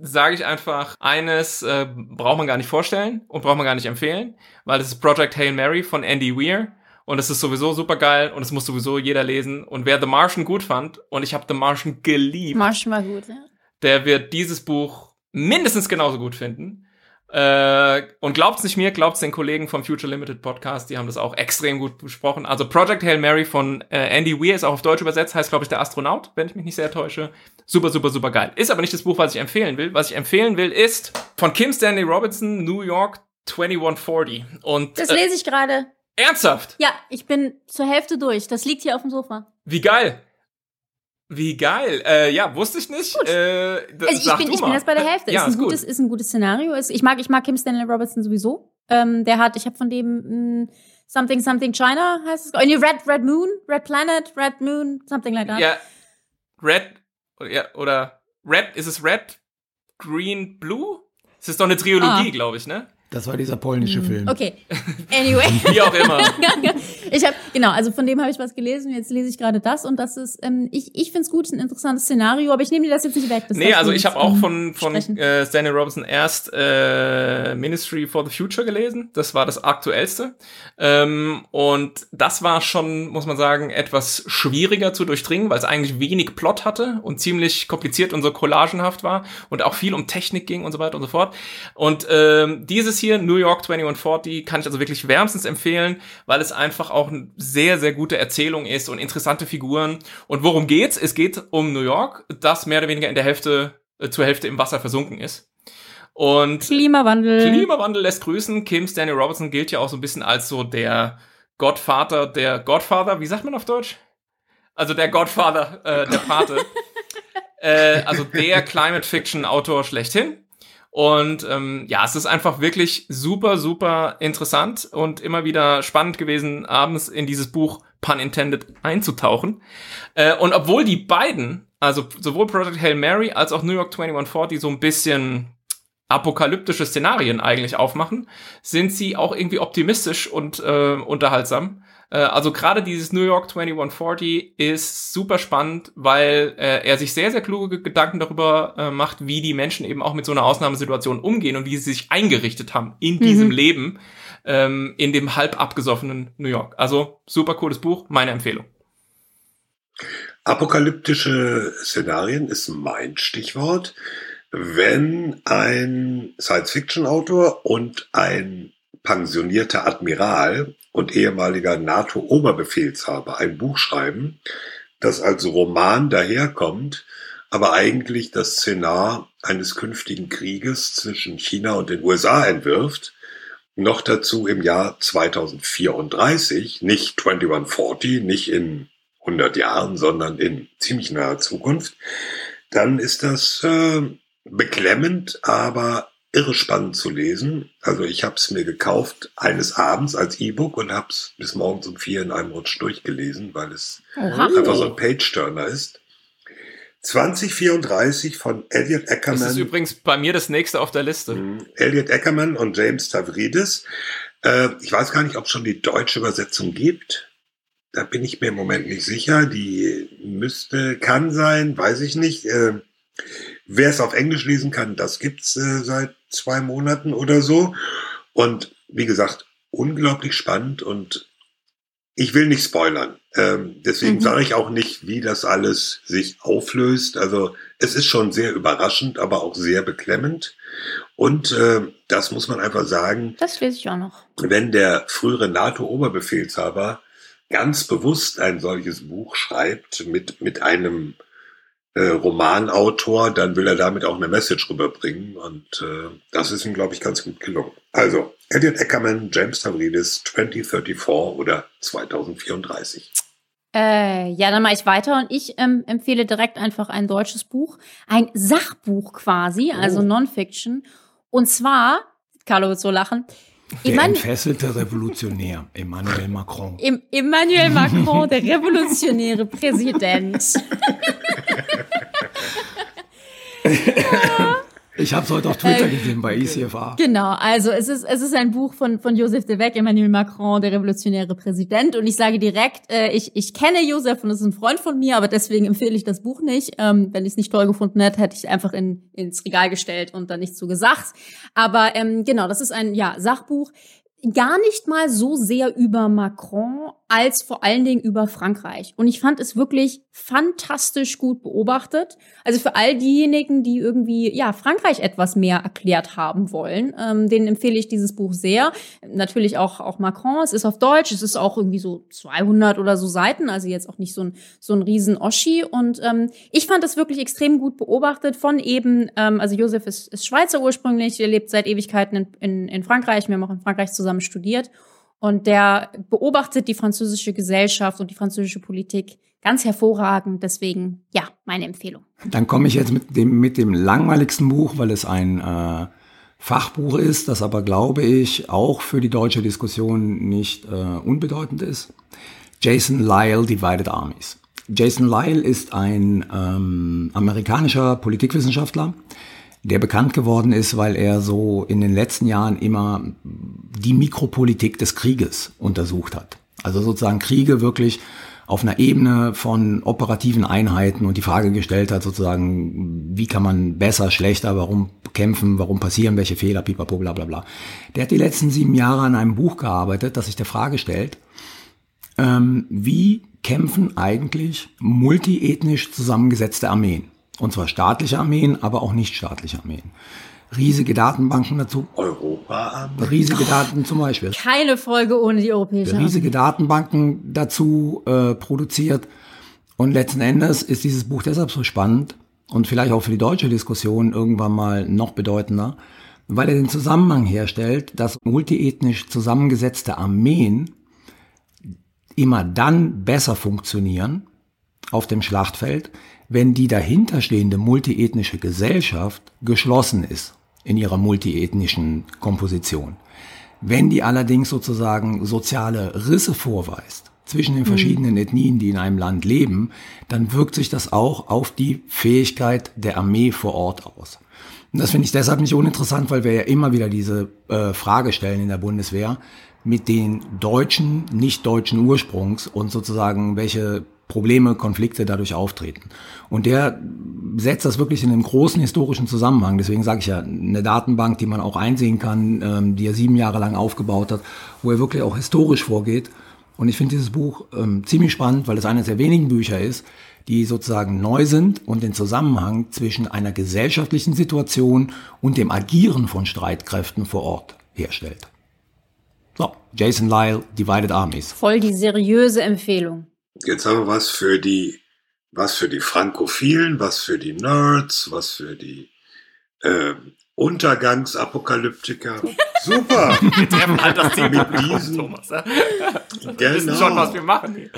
sage ich einfach, eines äh, braucht man gar nicht vorstellen und braucht man gar nicht empfehlen, weil es ist Project Hail Mary von Andy Weir und es ist sowieso super geil und es muss sowieso jeder lesen. Und wer The Martian gut fand und ich habe The Martian geliebt, Marsch mal gut, ja. der wird dieses Buch mindestens genauso gut finden. Äh, und glaubt's nicht mir, glaubt's den Kollegen vom Future Limited Podcast, die haben das auch extrem gut besprochen. Also Project Hail Mary von äh, Andy Weir ist auch auf Deutsch übersetzt, heißt glaube ich der Astronaut, wenn ich mich nicht sehr täusche. Super, super, super geil. Ist aber nicht das Buch, was ich empfehlen will. Was ich empfehlen will, ist von Kim Stanley Robinson, New York 2140. Und Das äh, lese ich gerade. ernsthaft, Ja, ich bin zur Hälfte durch. Das liegt hier auf dem Sofa. wie geil. Wie geil. Äh, ja, wusste ich nicht. Äh, Also ich bin, ich bin jetzt bei der Hälfte. Ja, ist, ein ist gut. gutes, ist ein gutes Szenario. Ich mag, ich mag Kim Stanley Robertson sowieso. Ähm, der hat, ich habe von dem mh, Something Something China heißt es. Oh, nee, Red Red Moon, Red Planet, Red Moon, something like that. Ja, Red ja, oder Red, ist es Red, Green, Blue? Es ist doch eine Trilogie, Ah. glaube ich, ne? Das war dieser polnische Film. Okay. Anyway. Wie auch immer. ich habe genau, also von dem habe ich was gelesen. Jetzt lese ich gerade das und das ist, ähm, ich ich finde es gut, ein interessantes Szenario, aber ich nehme dir das jetzt nicht weg. Das Nee, also ich habe auch ähm, von, von sprechen. äh, Stanley Robinson erst äh, Ministry for the Future gelesen. Das war das aktuellste. Ähm, und das war schon, muss man sagen, etwas schwieriger zu durchdringen, weil es eigentlich wenig Plot hatte und ziemlich kompliziert und so collagenhaft war und auch viel um Technik ging und so weiter und so fort. Und ähm, dieses hier, New York 2140, kann ich also wirklich wärmstens empfehlen, weil es einfach auch eine sehr, sehr gute Erzählung ist und interessante Figuren. Und worum geht's? Es geht um New York, das mehr oder weniger in der Hälfte, äh, zur Hälfte im Wasser versunken ist. Und Klimawandel. Klimawandel lässt grüßen. Kim Stanley Robertson gilt ja auch so ein bisschen als so der Gottvater, der Godfather, wie sagt man auf Deutsch? Also der Godfather, äh, der Pate. äh, also der Climate Fiction Autor schlechthin. Und ähm, ja, es ist einfach wirklich super, super interessant und immer wieder spannend gewesen, abends in dieses Buch Pun Intended einzutauchen. Äh, und obwohl die beiden, also sowohl Project Hail Mary als auch New York 2140 so ein bisschen apokalyptische Szenarien eigentlich aufmachen, sind sie auch irgendwie optimistisch und äh, unterhaltsam. Äh, also gerade dieses New York 2140 ist super spannend, weil äh, er sich sehr, sehr kluge Gedanken darüber äh, macht, wie die Menschen eben auch mit so einer Ausnahmesituation umgehen und wie sie sich eingerichtet haben in diesem Leben, ähm, in dem halb abgesoffenen New York. Also super cooles Buch, meine Empfehlung. Apokalyptische Szenarien ist mein Stichwort. Wenn ein Science-Fiction-Autor und ein pensionierter Admiral und ehemaliger NATO-Oberbefehlshaber ein Buch schreiben, das als Roman daherkommt, aber eigentlich das Szenar eines künftigen Krieges zwischen China und den USA entwirft, noch dazu im Jahr 2034, nicht 2140, nicht in 100 Jahren, sondern in ziemlich naher Zukunft, dann ist das äh, beklemmend, aber irre spannend zu lesen. Also ich habe es mir gekauft eines Abends als E-Book und habe es bis morgens um vier in einem Rutsch durchgelesen, weil es Oha. einfach so ein Page-Turner ist. 2034 von Elliot Ackerman. Das ist übrigens bei mir das nächste auf der Liste. Mhm. Elliot Ackerman und James Tavridis. Äh, ich weiß gar nicht, ob es schon die deutsche Übersetzung gibt. Da bin ich mir im Moment nicht sicher. Die müsste, kann sein, weiß ich nicht. Äh, Wer es auf Englisch lesen kann, das gibt's äh, seit zwei Monaten oder so. Und wie gesagt, unglaublich spannend und ich will nicht spoilern. Ähm, deswegen Mhm. sage ich auch nicht, wie das alles sich auflöst. Also es ist schon sehr überraschend, aber auch sehr beklemmend. Und äh, das muss man einfach sagen, Das lese ich auch noch. wenn der frühere NATO-Oberbefehlshaber ganz bewusst ein solches Buch schreibt mit, mit einem äh, Romanautor, dann will er damit auch eine Message rüberbringen und äh, das ist ihm, glaube ich, ganz gut gelungen. Also, Elliot Ackerman, James Tavridis, 2034 oder 2034. Äh, ja, dann mache ich weiter und ich ähm, empfehle direkt einfach ein deutsches Buch, ein Sachbuch quasi, also Oh. Non-Fiction. Und zwar, Carlo wird so lachen, Der Eman entfesselte Revolutionär, Emmanuel Macron. Em Emmanuel Macron, der revolutionäre Präsident. Ich habe es heute auf Twitter gesehen bei E ECFA. Genau, also es ist, es ist ein Buch von, von Joseph de Weck, Emmanuel Macron, der revolutionäre Präsident. Und ich sage direkt, äh, ich, ich kenne Joseph und ist ein Freund von mir, aber deswegen empfehle ich das Buch nicht. Ähm, wenn ich es nicht toll gefunden hätte, hätte ich einfach in, ins Regal gestellt und dann nichts zu gesagt. Aber ähm, genau, das ist ein ja, Sachbuch. Gar nicht mal so sehr über Macron als vor allen Dingen über Frankreich. Und ich fand es wirklich fantastisch gut beobachtet. Also für all diejenigen, die irgendwie ja Frankreich etwas mehr erklärt haben wollen, ähm, denen empfehle ich dieses Buch sehr. Natürlich auch auch Macron. Es ist auf Deutsch. Es ist auch irgendwie so 200 oder so Seiten, also jetzt auch nicht so ein so ein riesen Oschi. Und ähm, ich fand das wirklich extrem gut beobachtet von eben. Ähm, also Josef ist, ist Schweizer ursprünglich. Er lebt seit Ewigkeiten in, in, in Frankreich. Wir haben auch in Frankreich zusammen studiert. Und der beobachtet die französische Gesellschaft und die französische Politik ganz hervorragend. Deswegen, ja, meine Empfehlung. Dann komme ich jetzt mit dem, mit dem langweiligsten Buch, weil es ein äh, Fachbuch ist, das aber, glaube ich, auch für die deutsche Diskussion nicht äh, unbedeutend ist. Jason Lyle, Divided Armies. Jason Lyle ist ein ähm, amerikanischer Politikwissenschaftler. der bekannt geworden ist, weil er so in den letzten Jahren immer die Mikropolitik des Krieges untersucht hat. Also sozusagen Kriege wirklich auf einer Ebene von operativen Einheiten und die Frage gestellt hat, sozusagen, wie kann man besser, schlechter, warum kämpfen, warum passieren welche Fehler, pipapo, bla bla bla. Der hat die letzten sieben Jahre an einem Buch gearbeitet, das sich der Frage stellt, ähm, wie kämpfen eigentlich multiethnisch zusammengesetzte Armeen? Und zwar staatliche Armeen, aber auch nicht staatliche Armeen. Riesige Datenbanken dazu. Europa. Riesige Daten zum Beispiel. Keine Folge ohne die europäische. Riesige Datenbanken dazu äh, produziert. Und letzten Endes ist dieses Buch deshalb so spannend und vielleicht auch für die deutsche Diskussion irgendwann mal noch bedeutender, weil er den Zusammenhang herstellt, dass multiethnisch zusammengesetzte Armeen immer dann besser funktionieren auf dem Schlachtfeld, wenn die dahinterstehende multiethnische Gesellschaft geschlossen ist in ihrer multiethnischen Komposition. Wenn die allerdings sozusagen soziale Risse vorweist zwischen den verschiedenen Ethnien, die in einem Land leben, dann wirkt sich das auch auf die Fähigkeit der Armee vor Ort aus. Und das finde ich deshalb nicht uninteressant, weil wir ja immer wieder diese äh, Frage stellen in der Bundeswehr mit den Deutschen, nicht deutschen Ursprungs und sozusagen welche Probleme, Konflikte dadurch auftreten. Und der setzt das wirklich in einem großen historischen Zusammenhang. Deswegen sage ich ja, eine Datenbank, die man auch einsehen kann, ähm, die er sieben Jahre lang aufgebaut hat, wo er wirklich auch historisch vorgeht. Und ich finde dieses Buch ähm, ziemlich spannend, weil es eines der wenigen Bücher ist, die sozusagen neu sind und den Zusammenhang zwischen einer gesellschaftlichen Situation und dem Agieren von Streitkräften vor Ort herstellt. So, Jason Lyle, Divided Armies. Voll die seriöse Empfehlung. Jetzt haben wir was für die, was für die Frankophilen, was für die Nerds, was für die äh, Untergangsapokalyptiker. Super. Wir treffen halt das Team Mit diesen- Thomas. Ja? Wir wissen Genau. schon, was wir machen. hier.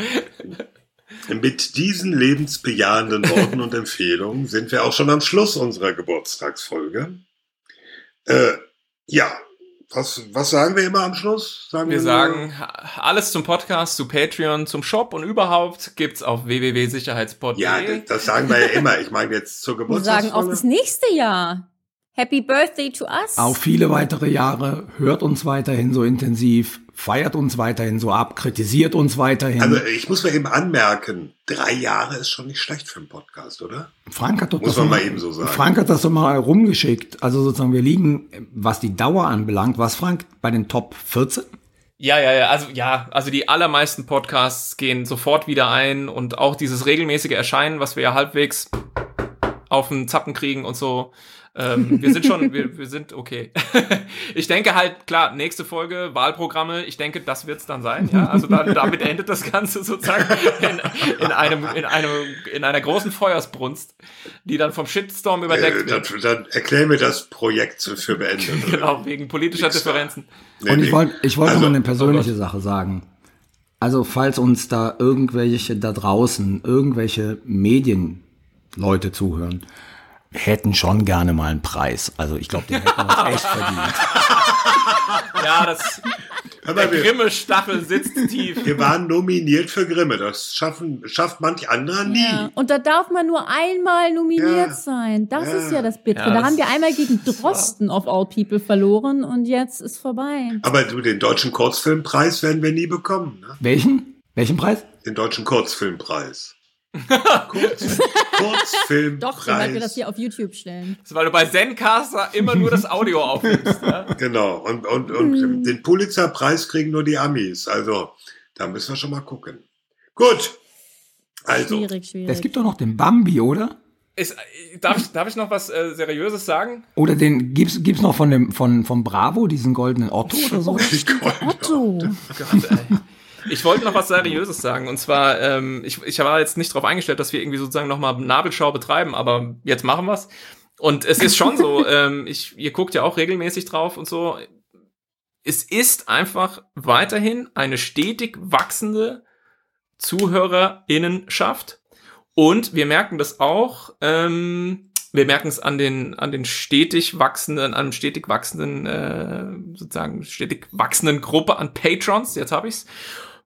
Mit diesen lebensbejahenden Worten und Empfehlungen sind wir auch schon am Schluss unserer Geburtstagsfolge. Äh, ja, was, was sagen wir immer am Schluss? Sagen Wir nur- sagen alles zum Podcast, zu Patreon, zum Shop und überhaupt gibt's auf www.sicherheitspod.de. Ja, das, das sagen wir ja immer. Ich meine jetzt zur Wir sagen auf Geburtstagsfolge. das nächste Jahr. Happy Birthday to us. Auf viele weitere Jahre, hört uns weiterhin so intensiv, feiert uns weiterhin so ab, kritisiert uns weiterhin. Also ich muss mal eben anmerken, drei Jahre ist schon nicht schlecht für einen Podcast, oder? Frank hat doch Muss das man mal eben so sagen. Frank hat das doch mal rumgeschickt. Also sozusagen, wir liegen, was die Dauer anbelangt, was Frank bei den Top 14? Ja, ja, ja, also ja, also die allermeisten Podcasts gehen sofort wieder ein und auch dieses regelmäßige Erscheinen, was wir ja halbwegs auf den Zappen kriegen und so. Ähm, wir sind schon, wir, wir sind okay. ich denke halt, klar, nächste Folge, Wahlprogramme, ich denke, das wird's dann sein, ja. Also da, damit endet das Ganze sozusagen in, in einem, in einem, in einer großen Feuersbrunst, die dann vom Shitstorm Äh, überdeckt dann, wird. dann erklär mir das Projekt für beendet. Genau, wegen politischer Nix. Differenzen. Nee, Und ich wollte ich wollte Also, noch eine persönliche Sache sagen. Also falls uns da irgendwelche da draußen, irgendwelche Medienleute zuhören, hätten schon gerne mal einen Preis. Also ich glaube, den hätten wir uns echt verdient. Ja, das, der Grimme-Stachel sitzt tief. wir waren nominiert für Grimme. Das schaffen, schafft manch anderer nie. Ja. Und da darf man nur einmal nominiert Ja. sein. Das Ja. ist ja das Bittere. Ja, da das- haben wir einmal gegen Drosten of all people verloren und jetzt ist vorbei. Aber du, den deutschen Kurzfilmpreis werden wir nie bekommen. Ne? Welchen? Welchen Preis? Den deutschen Kurzfilmpreis. Kurz, Kurzfilmpreis. Doch, dann werden wir das hier auf YouTube stellen. Das ist, weil du bei Zencaster immer nur das Audio aufnimmst. Ja? Genau. Und, und, und den Pulitzerpreis kriegen nur die Amis. Also, da müssen wir schon mal gucken. Gut. Also, Schwierig, schwierig. Es gibt doch noch den Bambi, oder? Ist, darf, ich, darf ich noch was äh, Seriöses sagen? Oder den gibt's gibt's noch von dem von vom Bravo diesen goldenen Otto oder so? Otto. Gott, ey. Ich wollte noch was Seriöses sagen. Und zwar, ähm, ich, ich war jetzt nicht darauf eingestellt, dass wir irgendwie sozusagen nochmal Nabelschau betreiben, aber jetzt machen wir's. Und es ist schon so, ähm, ich, ihr guckt ja auch regelmäßig drauf und so. Es ist einfach weiterhin eine stetig wachsende ZuhörerInnenschaft. Und wir merken das auch, ähm, wir merken es an den, an den stetig wachsenden, an einem stetig wachsenden, äh, sozusagen stetig wachsenden Gruppe an Patrons, jetzt habe ich's,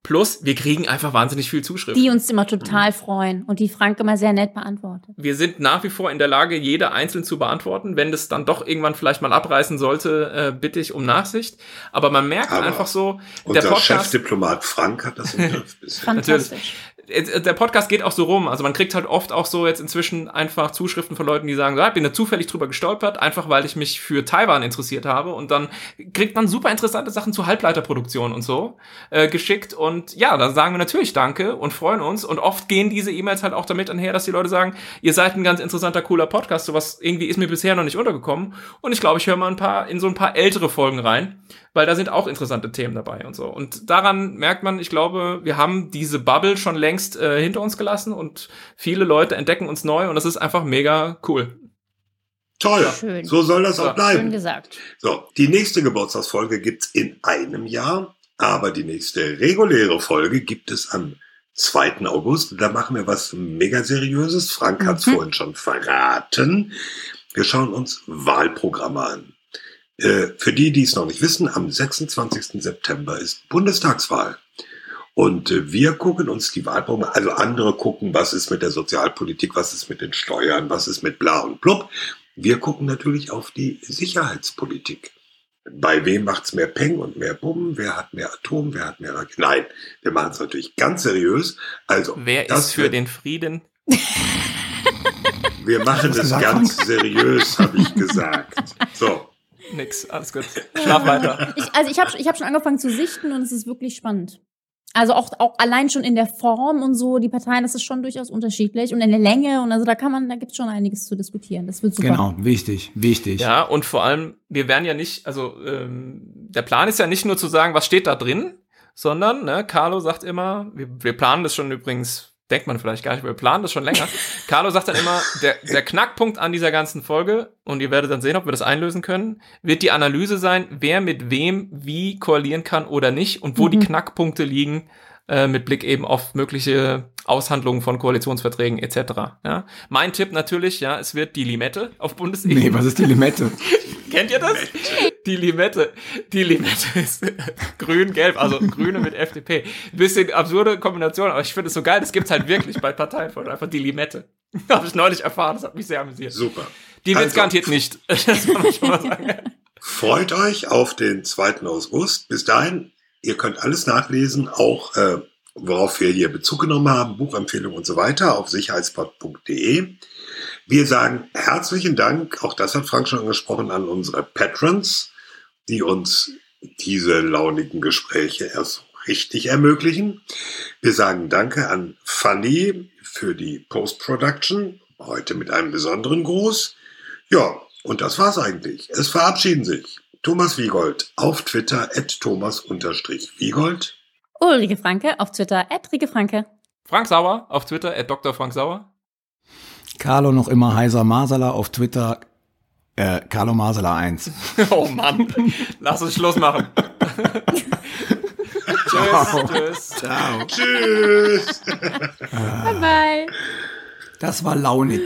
Plus, wir kriegen einfach wahnsinnig viel Zuschriften. Die uns immer total freuen und die Frank immer sehr nett beantwortet. wir sind nach wie vor in der Lage, jede einzeln zu beantworten. Wenn das dann doch irgendwann vielleicht mal abreißen sollte, äh, bitte ich um Nachsicht. Aber man merkt Aber einfach so, der Unser Podcast, Chefdiplomat Frank hat das im Griff bisher. Fantastisch. Äh, der Podcast geht auch so rum. Also man kriegt halt oft auch so jetzt inzwischen einfach Zuschriften von Leuten, die sagen, so, "Ah, ich bin da zufällig drüber gestolpert, einfach weil ich mich für Taiwan interessiert habe. Und dann kriegt man super interessante Sachen zu Halbleiterproduktion und so äh, geschickt. Und ja, da sagen wir natürlich Danke und freuen uns. Und oft gehen diese E-Mails halt auch damit einher, dass die Leute sagen, ihr seid ein ganz interessanter, cooler Podcast. Sowas irgendwie ist mir bisher noch nicht untergekommen. Und ich glaube, ich höre mal ein paar in so ein paar ältere Folgen rein, weil da sind auch interessante Themen dabei und so. Und daran merkt man, ich glaube, wir haben diese Bubble schon längst äh, hinter uns gelassen und viele Leute entdecken uns neu und das ist einfach mega cool. Toll, Schön. so soll das So, auch Schön bleiben. gesagt. So, die nächste Geburtstagsfolge gibt's in einem Jahr, aber die nächste reguläre Folge gibt es am 2. August. Da machen wir was mega seriöses. Frank hat's Mhm. vorhin schon verraten. Wir schauen uns Wahlprogramme an. Äh, Für die, die es noch nicht wissen, am 26. September ist Bundestagswahl. Und äh, wir gucken uns die Wahlprogramme, also andere gucken, was ist mit der Sozialpolitik, was ist mit den Steuern, was ist mit bla und blub. Wir gucken natürlich auf die Sicherheitspolitik. Bei wem macht's mehr Peng und mehr Bumm? Wer hat mehr Atom? Wer hat mehr Raketen? Nein, wir machen es natürlich ganz seriös. Also, Wer das ist für den Frieden? Wir machen das ganz seriös, habe ich gesagt. So, Nix, alles gut. Schlaf weiter. Ich, also ich habe ich hab schon angefangen zu sichten und es ist wirklich spannend. Also auch, auch allein schon in der Form und so, die Parteien, das ist schon durchaus unterschiedlich und in der Länge und also da kann man, da gibt's schon einiges zu diskutieren. Das wird super. Genau, wichtig, wichtig. Ja, und vor allem, wir werden ja nicht, also ähm, der Plan ist ja nicht nur zu sagen, was steht da drin, sondern, ne, Carlo sagt immer, wir, wir planen das schon übrigens, denkt man vielleicht gar nicht, wir planen das schon länger. Carlo sagt dann immer, der, der Knackpunkt an dieser ganzen Folge, und ihr werdet dann sehen, ob wir das einlösen können, wird die Analyse sein, wer mit wem wie koalieren kann oder nicht und wo die Knackpunkte liegen, äh, mit Blick eben auf mögliche Aushandlungen von Koalitionsverträgen etc. Ja? Mein Tipp natürlich, ja, es wird die Limette auf Bundesebene. Nee, was ist die Limette? Kennt ihr das? Die Limette. Die Limette ist grün-gelb, also Grüne mit FDP. Bisschen absurde Kombination, aber ich finde es so geil, das gibt's halt wirklich bei Parteien von einfach die Limette. Habe ich neulich erfahren, das hat mich sehr amüsiert. super. Die wird's Also- garantiert nicht. Das kann man schon mal sagen. Freut euch auf den 2. August. Bis dahin, ihr könnt alles nachlesen, auch äh, worauf wir hier Bezug genommen haben, Buchempfehlungen und so weiter auf sicherheitspod.de. Wir sagen herzlichen Dank, auch das hat Frank schon angesprochen, an unsere Patrons, die uns diese launigen Gespräche erst richtig ermöglichen. Wir sagen Danke an Fanny für die Post-Production, heute mit einem besonderen Gruß. Ja, und das war's eigentlich. Es verabschieden sich Thomas Wiegold auf Twitter at Thomas-Wiegold. Ulrike Franke auf Twitter, at Rike Franke. Frank Sauer auf Twitter, at Dr. Frank Sauer. Carlo noch immer heiser Masala auf Twitter. Äh, Carlo Masala 1. Oh Mann, lass uns Schluss machen. tschüss, tschüss. Ciao. Tschüss! Bye bye. Das war launig.